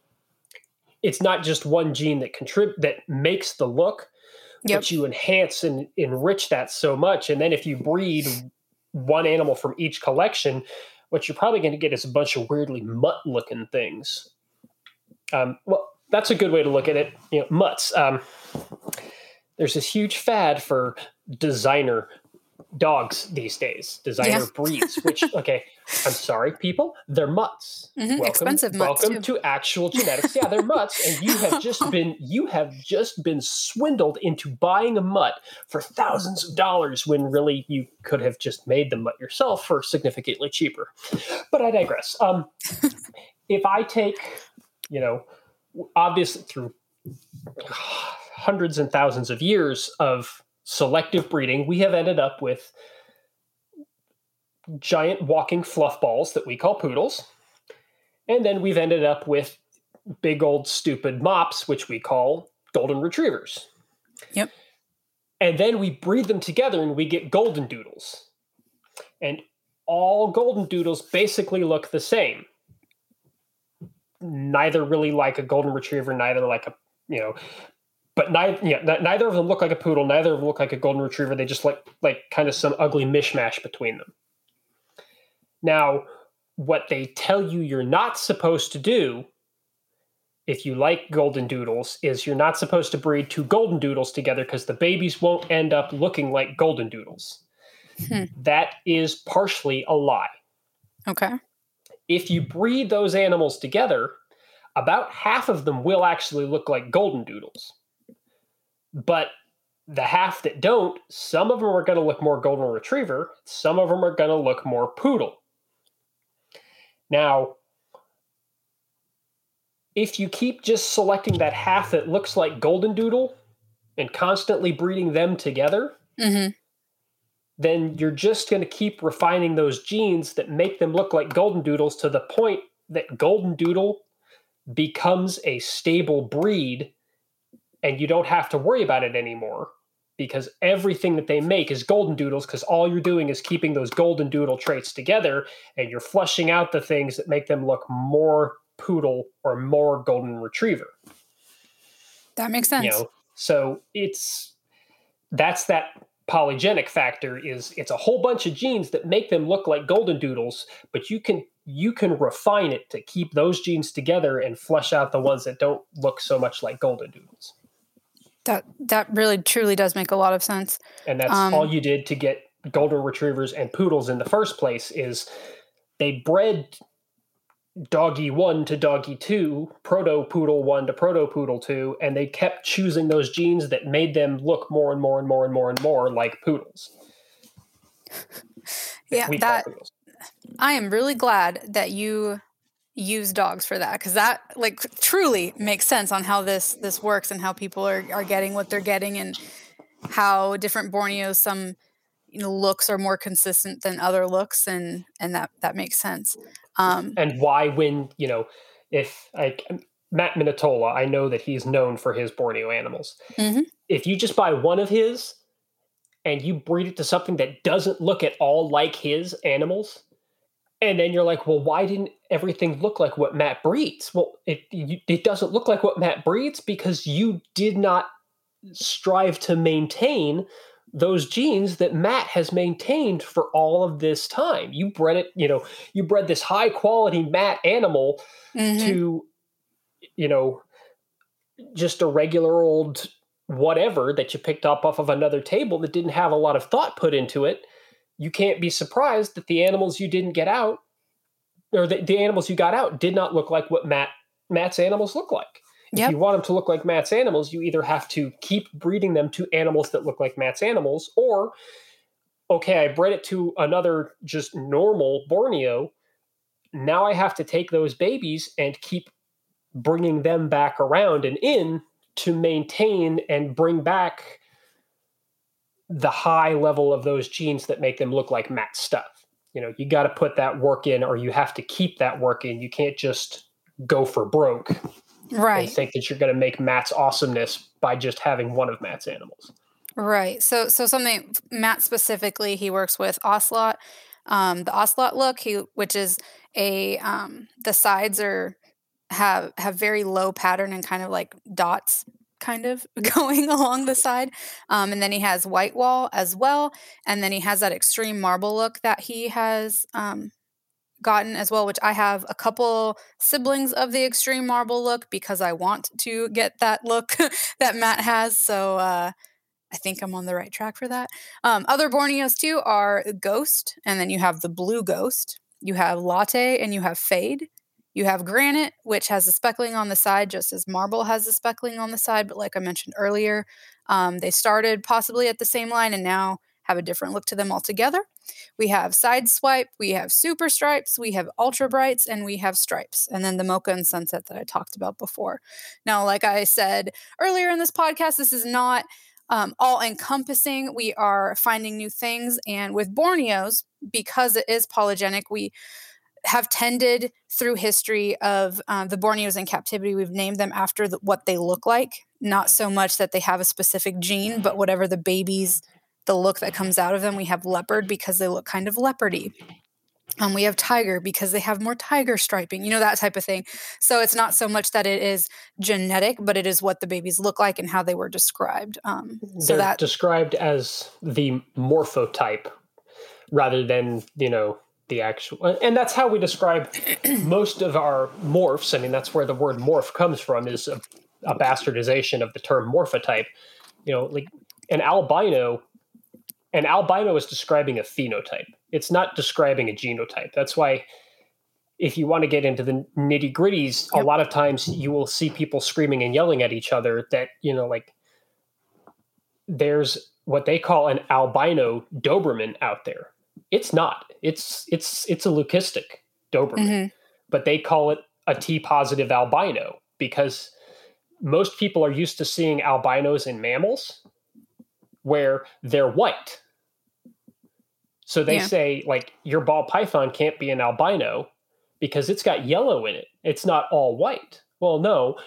it's not just one gene that contrib that makes the look, yep. but you enhance and enrich that so much. And then if you breed one animal from each collection, what you're probably going to get is a bunch of weirdly mutt looking things. Um, well, that's a good way to look at it. You know, mutts. Um, there's this huge fad for designer dogs these days, designer yeah. breeds. Which, okay, I'm sorry, people, they're mutts.
Mm-hmm, welcome, expensive mutts.
Welcome too. to actual genetics. Yeah, they're mutts, and you have just been you have just been swindled into buying a mutt for thousands of dollars when really you could have just made the mutt yourself for significantly cheaper. But I digress. Um, if I take, you know obviously through hundreds and thousands of years of selective breeding, we have ended up with giant walking fluff balls that we call poodles. And then we've ended up with big old stupid mops, which we call golden retrievers.
Yep.
And then we breed them together and we get golden doodles. And all golden doodles basically look the same. Neither really like a golden retriever, neither like a, you know, but neither, yeah, neither of them look like a poodle, neither of them look like a golden retriever. They just like like kind of some ugly mishmash between them. Now, what they tell you you're not supposed to do if you like golden doodles is you're not supposed to breed two golden doodles together because the babies won't end up looking like golden doodles. Hmm. That is partially a lie.
Okay.
If you breed those animals together, about half of them will actually look like golden doodles. But the half that don't, some of them are going to look more golden retriever, some of them are going to look more poodle. Now, if you keep just selecting that half that looks like golden doodle and constantly breeding them together, mm-hmm. then you're just going to keep refining those genes that make them look like golden doodles to the point that golden doodle becomes a stable breed and you don't have to worry about it anymore because everything that they make is golden doodles because all you're doing is keeping those golden doodle traits together and you're flushing out the things that make them look more poodle or more golden retriever.
That makes sense. You
know, so it's that's that polygenic factor is it's a whole bunch of genes that make them look like golden doodles, but you can you can refine it to keep those genes together and flush out the ones that don't look so much like golden doodles.
That that really truly does make a lot of sense.
And that's um, all you did to get golden retrievers and poodles in the first place is they bred doggy one to doggy two, proto poodle one to proto poodle two, and they kept choosing those genes that made them look more and more and more and more and more like poodles.
yeah, that I am really glad that you use dogs for that because that like truly makes sense on how this this works and how people are are getting what they're getting and how different Borneos some you know looks are more consistent than other looks and and that that makes sense
um, and why, when you know, if like Matt Minatola, I know that he's known for his Borneo animals. Mm-hmm. If you just buy one of his and you breed it to something that doesn't look at all like his animals, and then you're like, well, why didn't everything look like what Matt breeds? Well, it it doesn't look like what Matt breeds because you did not strive to maintain those genes that Matt has maintained for all of this time. You bred it, you know, you bred this high quality Matt animal mm-hmm. to, you know, just a regular old whatever that you picked up off of another table that didn't have a lot of thought put into it. You can't be surprised that the animals you didn't get out or the, the animals you got out did not look like what Matt Matt's animals look like. Yep. If you want them to look like Matt's animals, you either have to keep breeding them to animals that look like Matt's animals, or okay, I bred it to another just normal Borneo. Now I have to take those babies and keep bringing them back around and in to maintain and bring back the high level of those genes that make them look like Matt's stuff. You know, you got to put that work in, or you have to keep that work in. You can't just go for broke
right.
and think that you're going to make Matt's awesomeness by just having one of Matt's animals.
Right. So so something Matt specifically he works with Ocelot, um, the Ocelot look, he which is a um, the sides are have have very low pattern and kind of like dots kind of going along the side. Um, and then he has white wall as well. And then he has that extreme marble look that he has um, gotten as well, which I have a couple siblings of the extreme marble look because I want to get that look that Matt has. So uh, I think I'm on the right track for that. Um, other Borneos too are Ghost, and then you have the Blue Ghost. You have Latte, and you have Fade. You have Granite, which has a speckling on the side, just as Marble has a speckling on the side. But like I mentioned earlier, um, they started possibly at the same line, and now have a different look to them altogether. We have side swipe, we have super stripes, we have ultra brights, and we have stripes, and then the mocha and sunset that I talked about before. Now, like I said earlier in this podcast, this is not um, all encompassing. We are finding new things, and with Borneos, because it is polygenic, we have tended through history of uh, the Borneos in captivity. We've named them after the, what they look like, not so much that they have a specific gene, but whatever the babies, the look that comes out of them. We have leopard because they look kind of leopardy. Um, we have tiger because they have more tiger striping, you know, that type of thing. So it's not so much that it is genetic, but it is what the babies look like and how they were described. Um, so
They're
that
described as the morphotype rather than, you know, the actual and that's how we describe most of our morphs. I mean, that's where the word morph comes from, is a, a bastardization of the term morphotype. You know, like an albino, an albino is describing a phenotype it's not describing a genotype. That's why if you want to get into the nitty gritties, yep. a lot of times you will see people screaming and yelling at each other that, you know, like there's what they call an albino Doberman out there. It's not. It's it's it's a leucistic Doberman, mm-hmm. but they call it a T positive albino because most people are used to seeing albinos in mammals where they're white so they yeah. say like your ball python can't be an albino because it's got yellow in it. It's not all white. Well, no,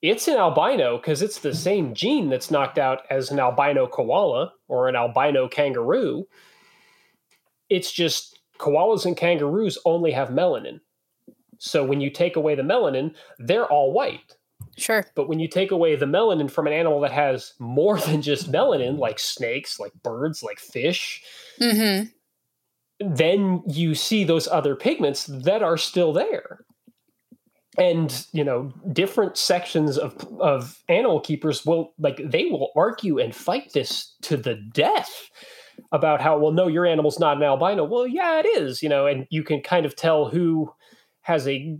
it's an albino because it's the same gene that's knocked out as an albino koala or an albino kangaroo. It's just koalas and kangaroos only have melanin. So when you take away the melanin, they're all white.
Sure.
But when you take away the melanin from an animal that has more than just melanin, like snakes, like birds, like fish, mm-hmm. then you see those other pigments that are still there. And you know, different sections of of animal keepers will like they will argue and fight this to the death about how well no your animal's not an albino well yeah it is you know and you can kind of tell who has a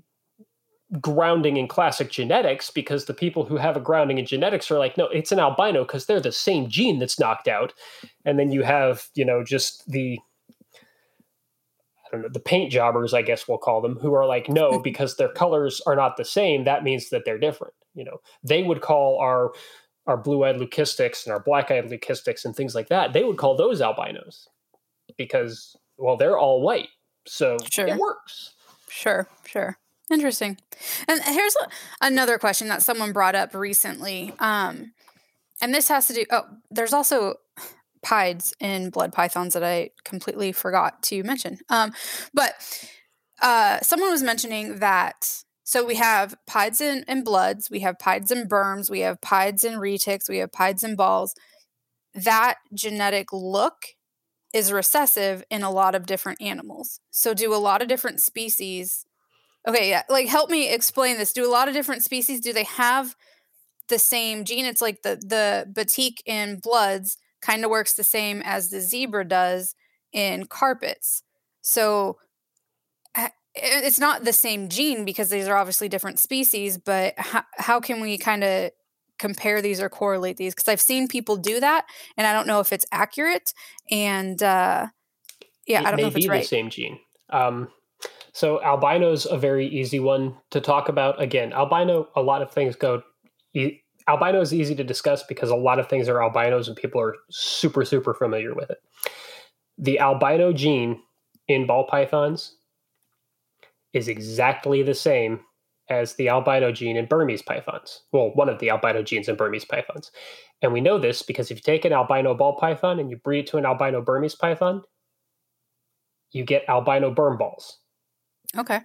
grounding in classic genetics because the people who have a grounding in genetics are like, no, it's an albino because they're the same gene that's knocked out. And then you have, you know, just the I don't know, the paint jobbers, I guess we'll call them, who are like, no, because their colors are not the same, that means that they're different. You know, they would call our our blue-eyed leucistics and our black-eyed leucistics and things like that, they would call those albinos because well, they're all white. So sure. it works.
Sure, sure. Interesting. And here's another question that someone brought up recently. Um, and this has to do, oh, there's also pieds in blood pythons that I completely forgot to mention. Um, but uh, someone was mentioning that. So we have pieds and, in bloods, we have pieds and burms, we have pieds and retics, we have pieds and balls. That genetic look is recessive in a lot of different animals. So do a lot of different species Okay, yeah. Like help me explain this. Do a lot of different species do they have the same gene? It's like the the batik in bloods kind of works the same as the zebra does in carpets. So it's not the same gene because these are obviously different species, but how, how can we kind of compare these or correlate these? Because I've seen people do that, and I don't know if it's accurate. And uh, yeah,
it
I don't know if it's right.
The same gene. Um, so albino's a very easy one to talk about. Again, albino, a lot of things go. E- albino is easy to discuss because a lot of things are albinos and people are super super familiar with it. The albino gene in ball pythons is exactly the same as the albino gene in Burmese pythons. Well, one of the albino genes in Burmese pythons. And we know this because if you take an albino ball python and you breed it to an albino Burmese python, you get albino burm balls.
Okay.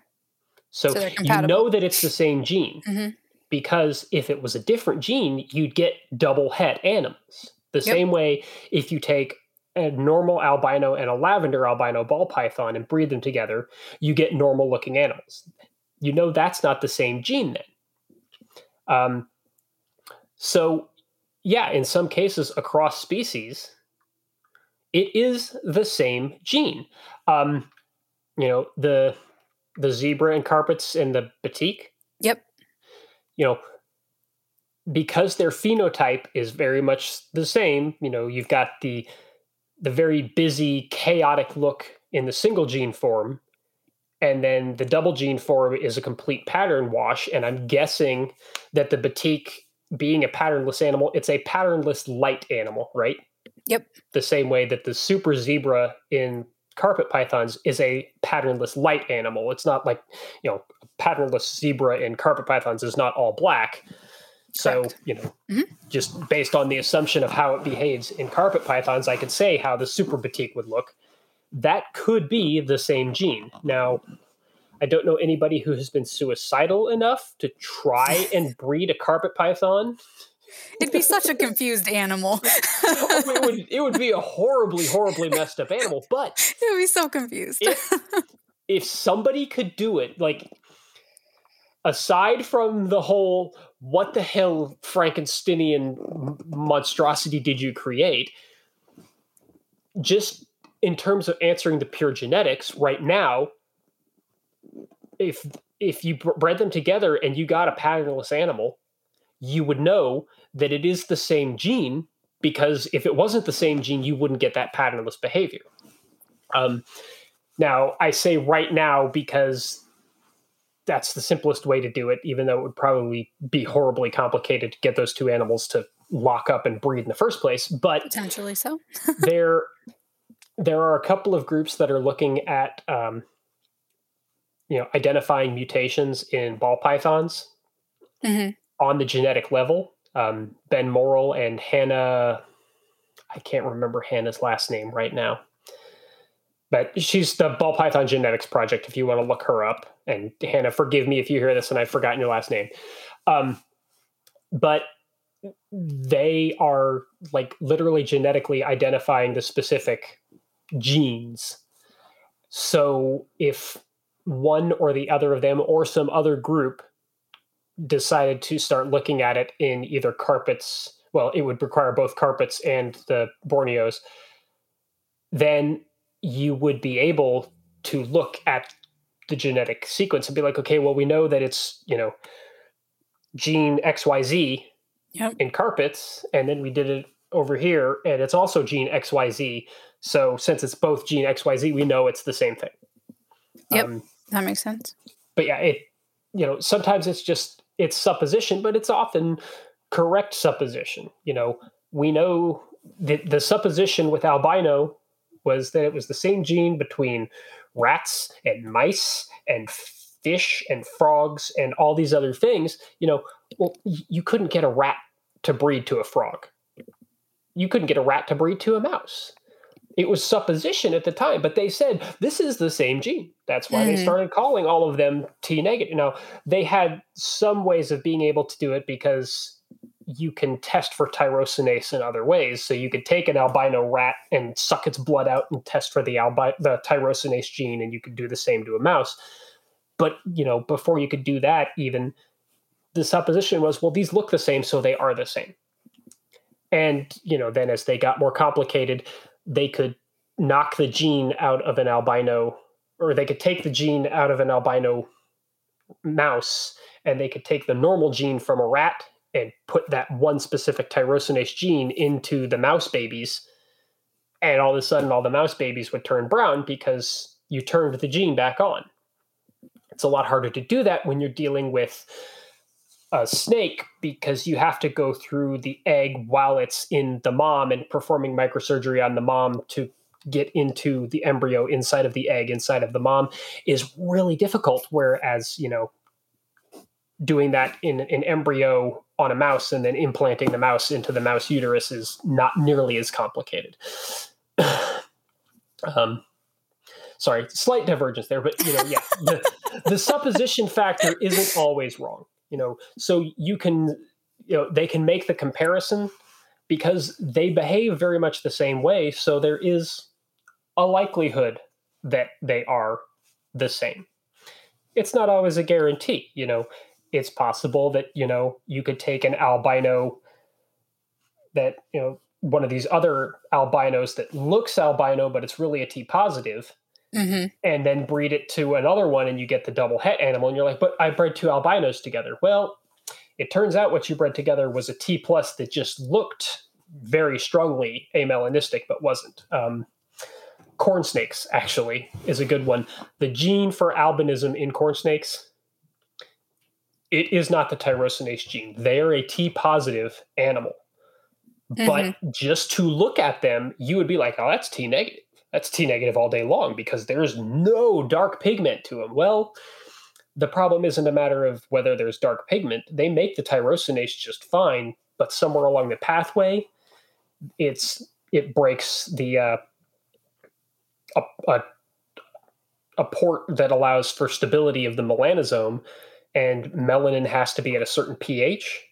So, so you know that it's the same gene mm-hmm. because if it was a different gene, you'd get double het animals. The yep. same way if you take a normal albino and a lavender albino ball python and breed them together, you get normal looking animals. You know that's not the same gene then. Um, so, yeah, in some cases across species, it is the same gene. Um, you know, the the zebra and carpets and the batik.
Yep.
You know, because their phenotype is very much the same, you know, you've got the the very busy, chaotic look in the single gene form, and then the double gene form is a complete pattern wash. And I'm guessing that the batik, being a patternless animal, it's a patternless light animal, right?
Yep.
The same way that the super zebra in carpet pythons is a patternless light animal. It's not like, you know, patternless zebra in carpet pythons is not all black. So,
Correct.
you know,
Mhm.
just based on the assumption of how it behaves in carpet pythons, I could say how the super batik would look. That could be the same gene. Now, I don't know anybody who has been suicidal enough to try and breed a carpet python.
It'd be such a confused animal.
it would it would be a horribly, horribly messed up animal. But
it would be so confused.
if if somebody could do it, like aside from the whole what the hell Frankensteinian monstrosity did you create, just in terms of answering the pure genetics, right now, if if you bred them together and you got a patternless animal, you would know that it is the same gene because if it wasn't the same gene, you wouldn't get that patternless behavior. Um, now, I say right now because that's the simplest way to do it, even though it would probably be horribly complicated to get those two animals to lock up and breed in the first place. But
Potentially so.
there, there are a couple of groups that are looking at, um, you know, identifying mutations in ball pythons
hmm
on the genetic level. Um, ben Morrill and Hannah, I can't remember Hannah's last name right now, but she's the Ball Python Genetics Project. If you want to look her up, and Hannah, forgive me if you hear this and I've forgotten your last name. Um, but they are like literally genetically identifying the specific genes. So if one or the other of them or some other group decided to start looking at it in either carpets well it would require both carpets and the borneos then you would be able to look at the genetic sequence and be like okay well we know that it's you know gene xyz
Yep.
in carpets and then we did it over here and it's also gene xyz so since it's both gene xyz we know it's the same thing
Yep.
Um,
That makes sense.
but yeah, it you know sometimes it's just it's supposition, but it's often correct supposition. You know, we know that the supposition with albino was that it was the same gene between rats and mice and fish and frogs and all these other things. You know, well, you couldn't get a rat to breed to a frog. You couldn't get a rat to breed to a mouse it was supposition at the time, but they said this is the same gene. That's why they
Mhm.
started calling all of them T negative. Now, they had some ways of being able to do it because you can test for tyrosinase in other ways. So you could take an albino rat and suck its blood out and test for the albi- the tyrosinase gene, and you could do the same to a mouse. But you know, before you could do that, even the supposition was, well, these look the same, so they are the same. And you know, then as they got more complicated, they could knock the gene out of an albino, or they could take the gene out of an albino mouse, and they could take the normal gene from a rat and put that one specific tyrosinase gene into the mouse babies. And all of a sudden, all the mouse babies would turn brown because you turned the gene back on. It's a lot harder to do that when you're dealing with a snake because you have to go through the egg while it's in the mom and performing microsurgery on the mom to get into the embryo inside of the egg inside of the mom is really difficult whereas you know doing that in an embryo on a mouse and then implanting the mouse into the mouse uterus is not nearly as complicated. Um, sorry slight divergence there but you know yeah the, the supposition factor isn't always wrong you know. So you can you know they can make the comparison because they behave very much the same way so there is a likelihood that they are the same. It's not always a guarantee you know it's possible that you know you could take an albino that you know one of these other albinos that looks albino but it's really a t positive
hmm
and then breed it to another one and you get the double het animal and you're like but i bred two albinos together. Well it turns out what you bred together was a t plus that just looked very strongly amelanistic but wasn't. Um, corn snakes actually is a good one. The gene for albinism in corn snakes it is not the tyrosinase gene they are a t positive animal but just to look at them you would be like oh that's t negative that's T negative all day long because there's no dark pigment to them. Well, the problem isn't a matter of whether there's dark pigment. They make the tyrosinase just fine, but somewhere along the pathway, it's it breaks the uh, a, a, a port that allows for stability of the melanosome, and melanin has to be at a certain pH.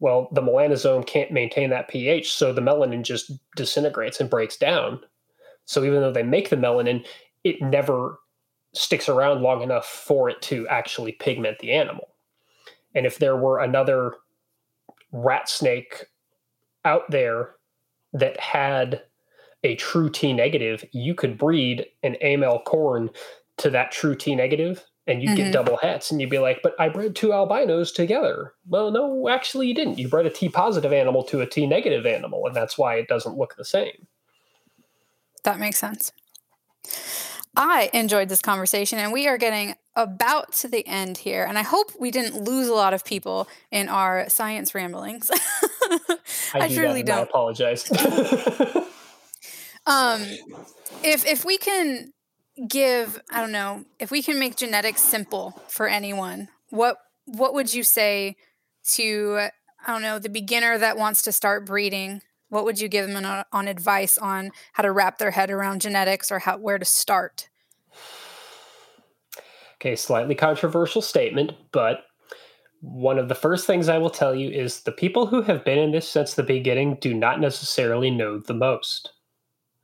Well, the melanosome can't maintain that pH, so the melanin just disintegrates and breaks down. So even though they make the melanin, it never sticks around long enough for it to actually pigment the animal. And if there were another rat snake out there that had a true T negative, you could breed an Amel corn to that true T negative and you'd mm-hmm. get double hets and you'd be like, but I bred two albinos together. Well, no, actually you didn't. You bred a T positive animal to a T negative animal, and that's why it doesn't look the same.
That makes sense. I enjoyed this conversation, and we are getting about to the end here. And I hope we didn't lose a lot of people in our science ramblings.
I, I do surely don't. I apologize.
um, if if we can give, I don't know, if we can make genetics simple for anyone, what what would you say to I don't know the beginner that wants to start breeding what would you give them on, on advice on how to wrap their head around genetics or how where to start?
Okay, slightly controversial statement, but one of the first things I will tell you is the people who have been in this since the beginning do not necessarily know the most.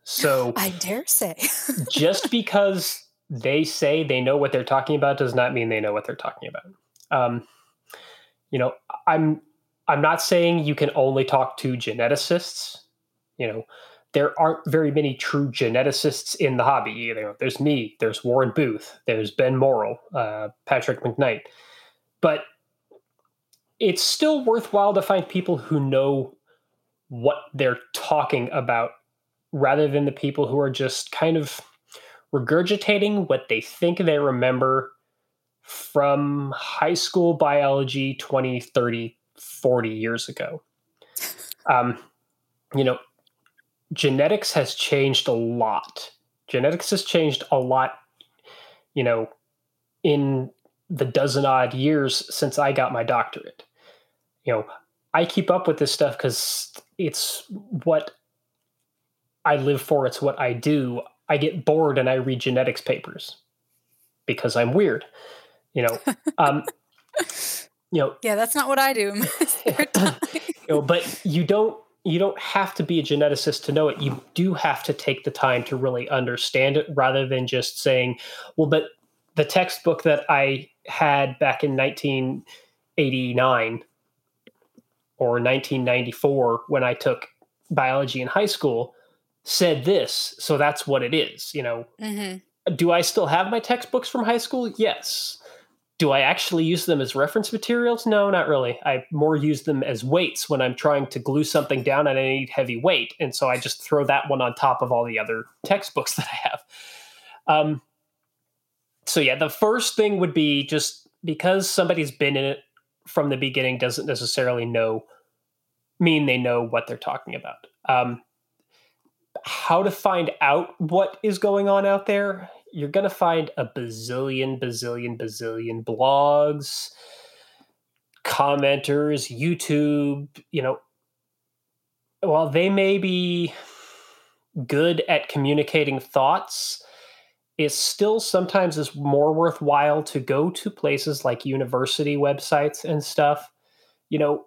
So
I dare say,
just because they say they know what they're talking about does not mean they know what they're talking about. Um, you know, I'm I'm not saying you can only talk to geneticists. You know, there aren't very many true geneticists in the hobby. You know, there's me, there's Warren Booth, there's Ben Morrill, uh, Patrick McKnight, but it's still worthwhile to find people who know what they're talking about rather than the people who are just kind of regurgitating what they think they remember from high school biology 20, 30, 40 years ago. Um, you know, genetics has changed a lot. Genetics has changed a lot, you know, in the dozen odd years since I got my doctorate. You know, I keep up with this stuff because it's what I live for, it's what I do. I get bored and I read genetics papers because I'm weird. You know, um, you know
yeah that's not what i do
you know, but you don't you don't have to be a geneticist to know it you do have to take the time to really understand it rather than just saying well but the textbook that i had back in 1989 or 1994 when i took biology in high school said this so that's what it is you know mm-hmm. do i still have my textbooks from high school yes do I actually use them as reference materials? No, not really. I more use them as weights when I'm trying to glue something down and I need heavy weight. And so I just throw that one on top of all the other textbooks that I have. Um, so, yeah, the first thing would be just because somebody's been in it from the beginning doesn't necessarily know, mean they know what they're talking about. Um, how to find out what is going on out there you're going to find a bazillion, bazillion, bazillion blogs, commenters, YouTube, you know, while they may be good at communicating thoughts, it still sometimes is more worthwhile to go to places like university websites and stuff. You know,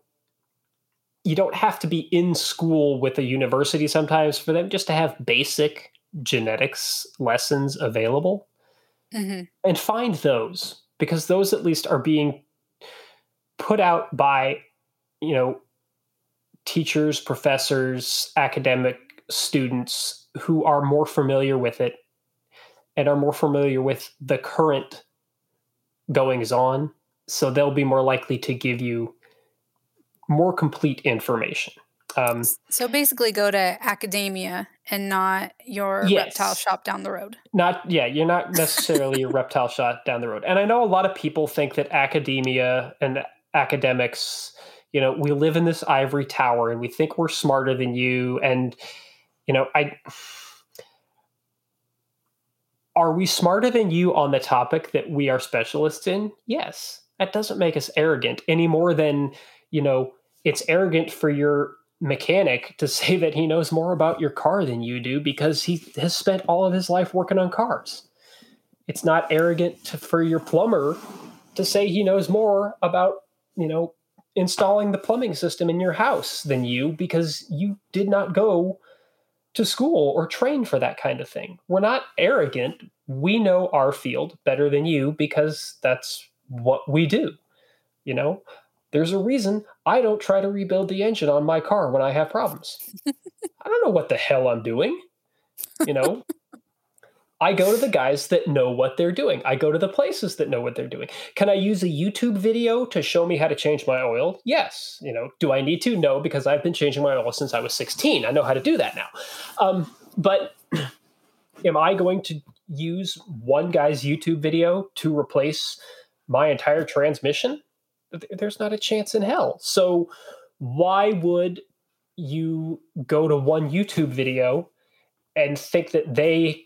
you don't have to be in school with a university sometimes for them just to have basic genetics lessons available mm-hmm. and find those because those at least are being put out by you know teachers professors academic students who are more familiar with it and are more familiar with the current goings on so they'll be more likely to give you more complete information
um, so basically, go to academia and not your yes. reptile shop down the road.
Not yeah, you're not necessarily a reptile shop down the road. And I know a lot of people think that academia and academics, you know, we live in this ivory tower and we think we're smarter than you. And you know, I are we smarter than you on the topic that we are specialists in? Yes. That doesn't make us arrogant any more than, you know, it's arrogant for your mechanic to say that he knows more about your car than you do because he has spent all of his life working on cars. It's not arrogant to, for your plumber to say he knows more about, you know, installing the plumbing system in your house than you because you did not go to school or train for that kind of thing. We're not arrogant. We know our field better than you because that's what we do. You know, there's a reason I don't try to rebuild the engine on my car when I have problems. I don't know what the hell I'm doing. You know, I go to the guys that know what they're doing. I go to the places that know what they're doing. Can I use a YouTube video to show me how to change my oil? Yes. You know, do I need to? No, because I've been changing my oil since I was 16. I know how to do that now. Um, but am I going to use one guy's YouTube video to replace my entire transmission? There's not a chance in hell. So why would you go to one YouTube video and think that they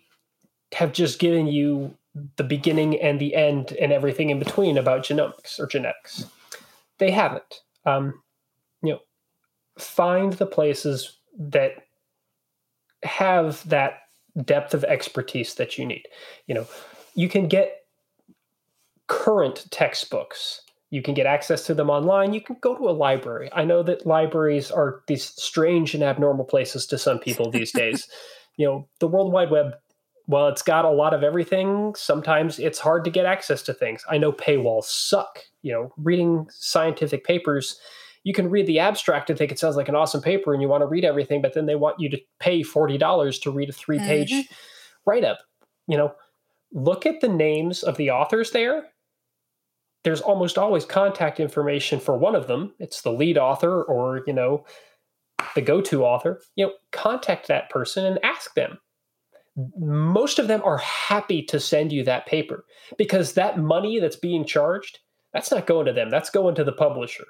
have just given you the beginning and the end and everything in between about genomics or genetics. They haven't. Um, you know, find the places that have that depth of expertise that you need. You know, you can get current textbooks. You can get access to them online. You can go to a library. I know that libraries are these strange and abnormal places to some people these days. You know, the World Wide Web well, it's got a lot of everything. Sometimes it's hard to get access to things. I know paywalls suck. You know, reading scientific papers, you can read the abstract and think it sounds like an awesome paper and you want to read everything, but then they want you to pay $40 to read a three page mm-hmm. write up. You know, look at the names of the authors there. There's almost always contact information for one of them. It's the lead author or, you know, the go to author. You know, contact that person and ask them. Most of them are happy to send you that paper because that money that's being charged that's not going to them. That's going to the publisher.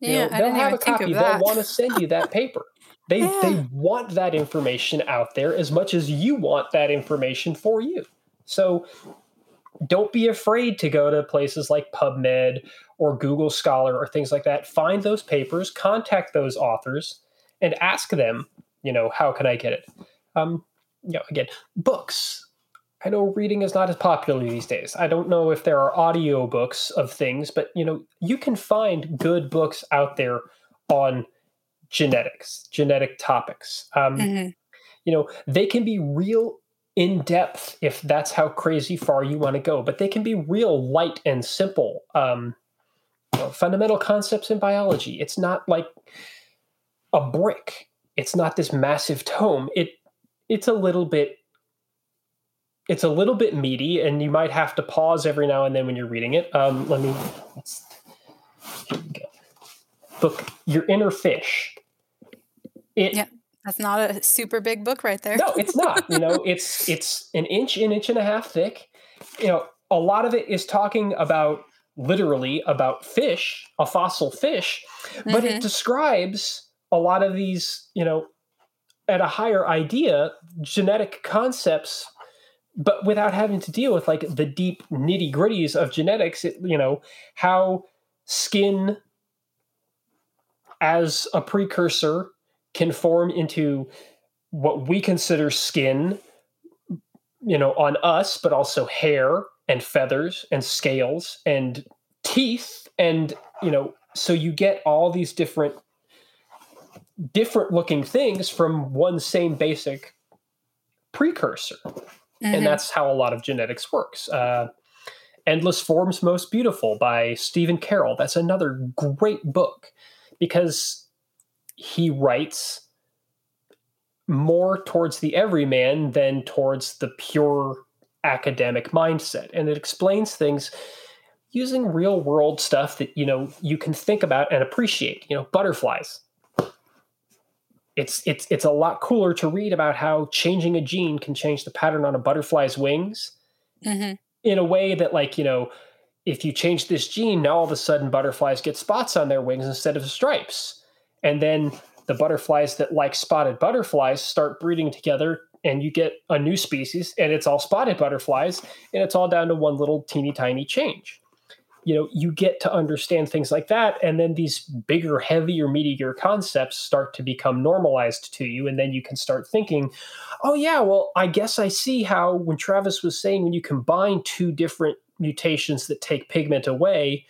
Yeah, you know, they'll have a copy.
they'll want to send you that paper. They yeah. they want that information out there as much as you want that information for you. So don't be afraid to go to places like PubMed or Google Scholar or things like that. Find those papers, contact those authors, and ask them, you know, how can I get it? Um, you know, again, books. I know reading is not as popular these days. I don't know if there are audio books of things, but you know, you can find good books out there on genetics, genetic topics. Um, mm-hmm. You know, they can be real in depth if that's how crazy far you want to go, but they can be real light and simple. Um, fundamental concepts in biology. It's not like a brick. It's not this massive tome. It it's a little bit it's a little bit meaty and you might have to pause every now and then when you're reading it um, let me let's here we go book your inner fish
it yeah that's not a super big book right there
no it's not you know it's it's an inch an inch and a half thick you know a lot of it is talking about literally about fish a fossil fish but mm-hmm. it describes a lot of these you know at a higher idea genetic concepts but without having to deal with like the deep nitty gritties of genetics it, you know how skin as a precursor can form into what we consider skin you know on us but also hair and feathers and scales and teeth and you know so you get all these different different looking things from one same basic precursor. Mm-hmm. And that's how a lot of genetics works. Uh, Endless Forms Most Beautiful by Stephen Carroll. That's another great book because he writes more towards the everyman than towards the pure academic mindset. And it explains things using real world stuff that, you know, you can think about and appreciate. You know, butterflies it's it's it's a lot cooler to read about how changing a gene can change the pattern on a butterfly's wings mm-hmm. in a way that like you know if you change this gene now all of a sudden butterflies get spots on their wings instead of stripes and then the butterflies that like spotted butterflies start breeding together and you get a new species and it's all spotted butterflies and it's all down to one little teeny tiny change. You know you get to understand things like that and then these bigger heavier meatier concepts start to become normalized to you and then you can start thinking oh yeah well i guess i see how when travis was saying when you combine two different mutations that take pigment away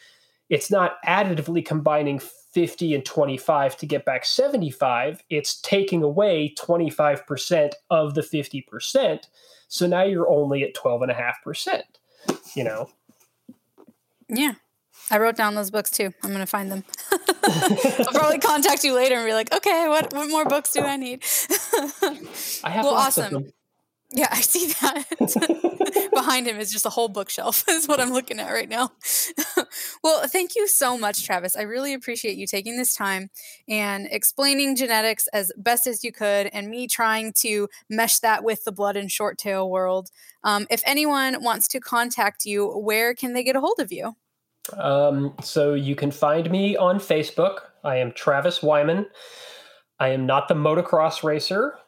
it's not additively combining 50 and 25 to get back 75 it's taking away 25% of the 50% so now you're only at 12.5% you know
yeah. I wrote down those books too. I'm going to find them. I'll probably contact you later and be like, okay, what, what more books do I need?
I have well, awesome.
Yeah, I see that. Behind him is just a whole bookshelf, is what I'm looking at right now. well, thank you so much, Travis. I really appreciate you taking this time and explaining genetics as best as you could, and me trying to mesh that with the blood and short tail world. Um, if anyone wants to contact you, where can they get a hold of you?
Um, so you can find me on Facebook. I am Travis Wyman. I am not the motocross racer.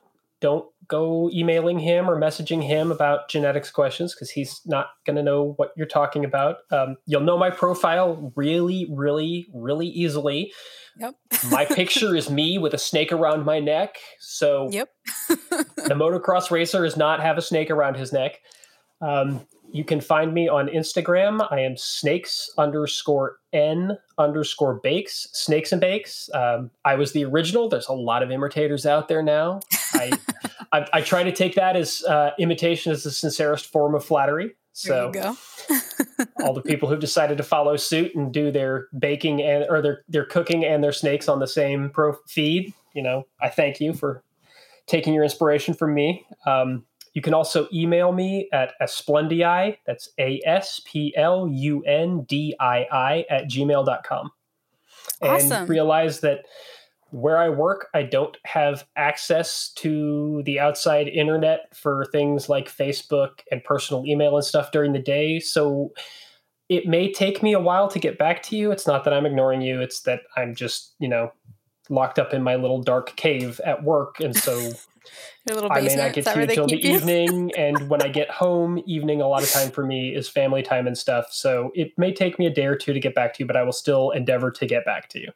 Don't go emailing him or messaging him about genetics questions because he's not going to know what you're talking about. Um, you'll know my profile really, really, really easily.
Yep.
my picture is me with a snake around my neck. So
yep.
the motocross racer does not have a snake around his neck. Um, you can find me on Instagram. I am snakes underscore n underscore bakes, snakes and bakes. Um, I was the original. There's a lot of imitators out there now. I, I, I, try to take that as uh, imitation as the sincerest form of flattery. So all the people who've decided to follow suit and do their baking and or their their cooking and their snakes on the same pro feed, you know, I thank you for taking your inspiration from me. Um, you can also email me at asplundii, that's A S P L U N D I I, at gmail.com.
Awesome.
And realize that where I work, I don't have access to the outside internet for things like Facebook and personal email and stuff during the day. So it may take me a while to get back to you. It's not that I'm ignoring you, it's that I'm just, you know, locked up in my little dark cave at work. And so
Your little basement.
I may not get to you until the you? evening, and when I get home, evening a lot of time for me is family time and stuff. So it may take me a day or two to get back to you, but I will still endeavor to get back to you.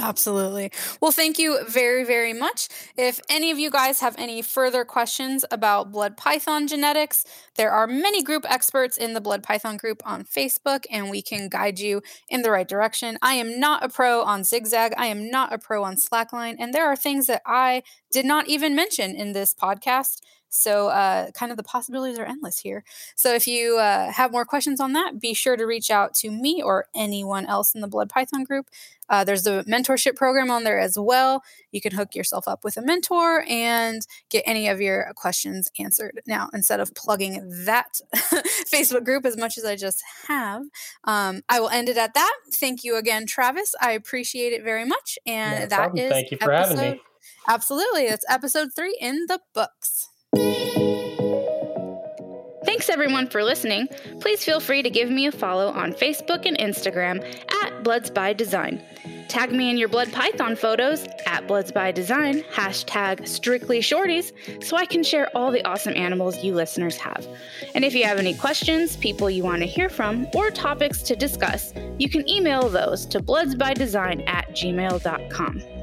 Absolutely. Well, thank you very, very much. If any of you guys have any further questions about blood python genetics, there are many group experts in the blood python group on Facebook, and we can guide you in the right direction. I am not a pro on zigzag, I am not a pro on slackline, and there are things that I did not even mention in this podcast so, uh, kind of the possibilities are endless here. So, if you uh, have more questions on that, be sure to reach out to me or anyone else in the Blood Python group. Uh, there's a mentorship program on there as well. You can hook yourself up with a mentor and get any of your questions answered. Now, instead of plugging that Facebook group as much as I just have, um, I will end it at that. Thank you again, Travis. I appreciate it very much. And no that problem. is
thank you for episode, having me.
Absolutely. It's episode three in the books. Thanks everyone for listening. Please feel free to give me a follow on Facebook and Instagram at Bloods by Design. Tag me in your Blood Python photos at Bloods by Design, hashtag Strictly Shorties, so I can share all the awesome animals you listeners have. And if you have any questions, people you want to hear from, or topics to discuss, you can email those to bloodsbydesign at gmail.com.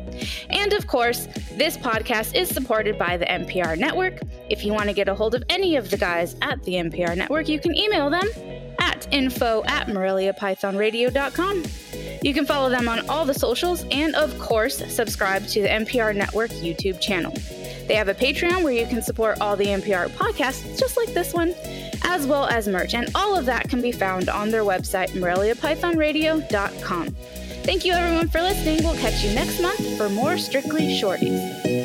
And of course, this podcast is supported by the MPR Network. If you want to get a hold of any of the guys at the MPR Network, you can email them at info at moreliapythonradio.com. You can follow them on all the socials and, of course, subscribe to the MPR Network YouTube channel. They have a Patreon where you can support all the MPR podcasts, just like this one, as well as merch, and all of that can be found on their website, moreliapythonradio.com. Thank you everyone for listening. We'll catch you next month for more Strictly Shorties.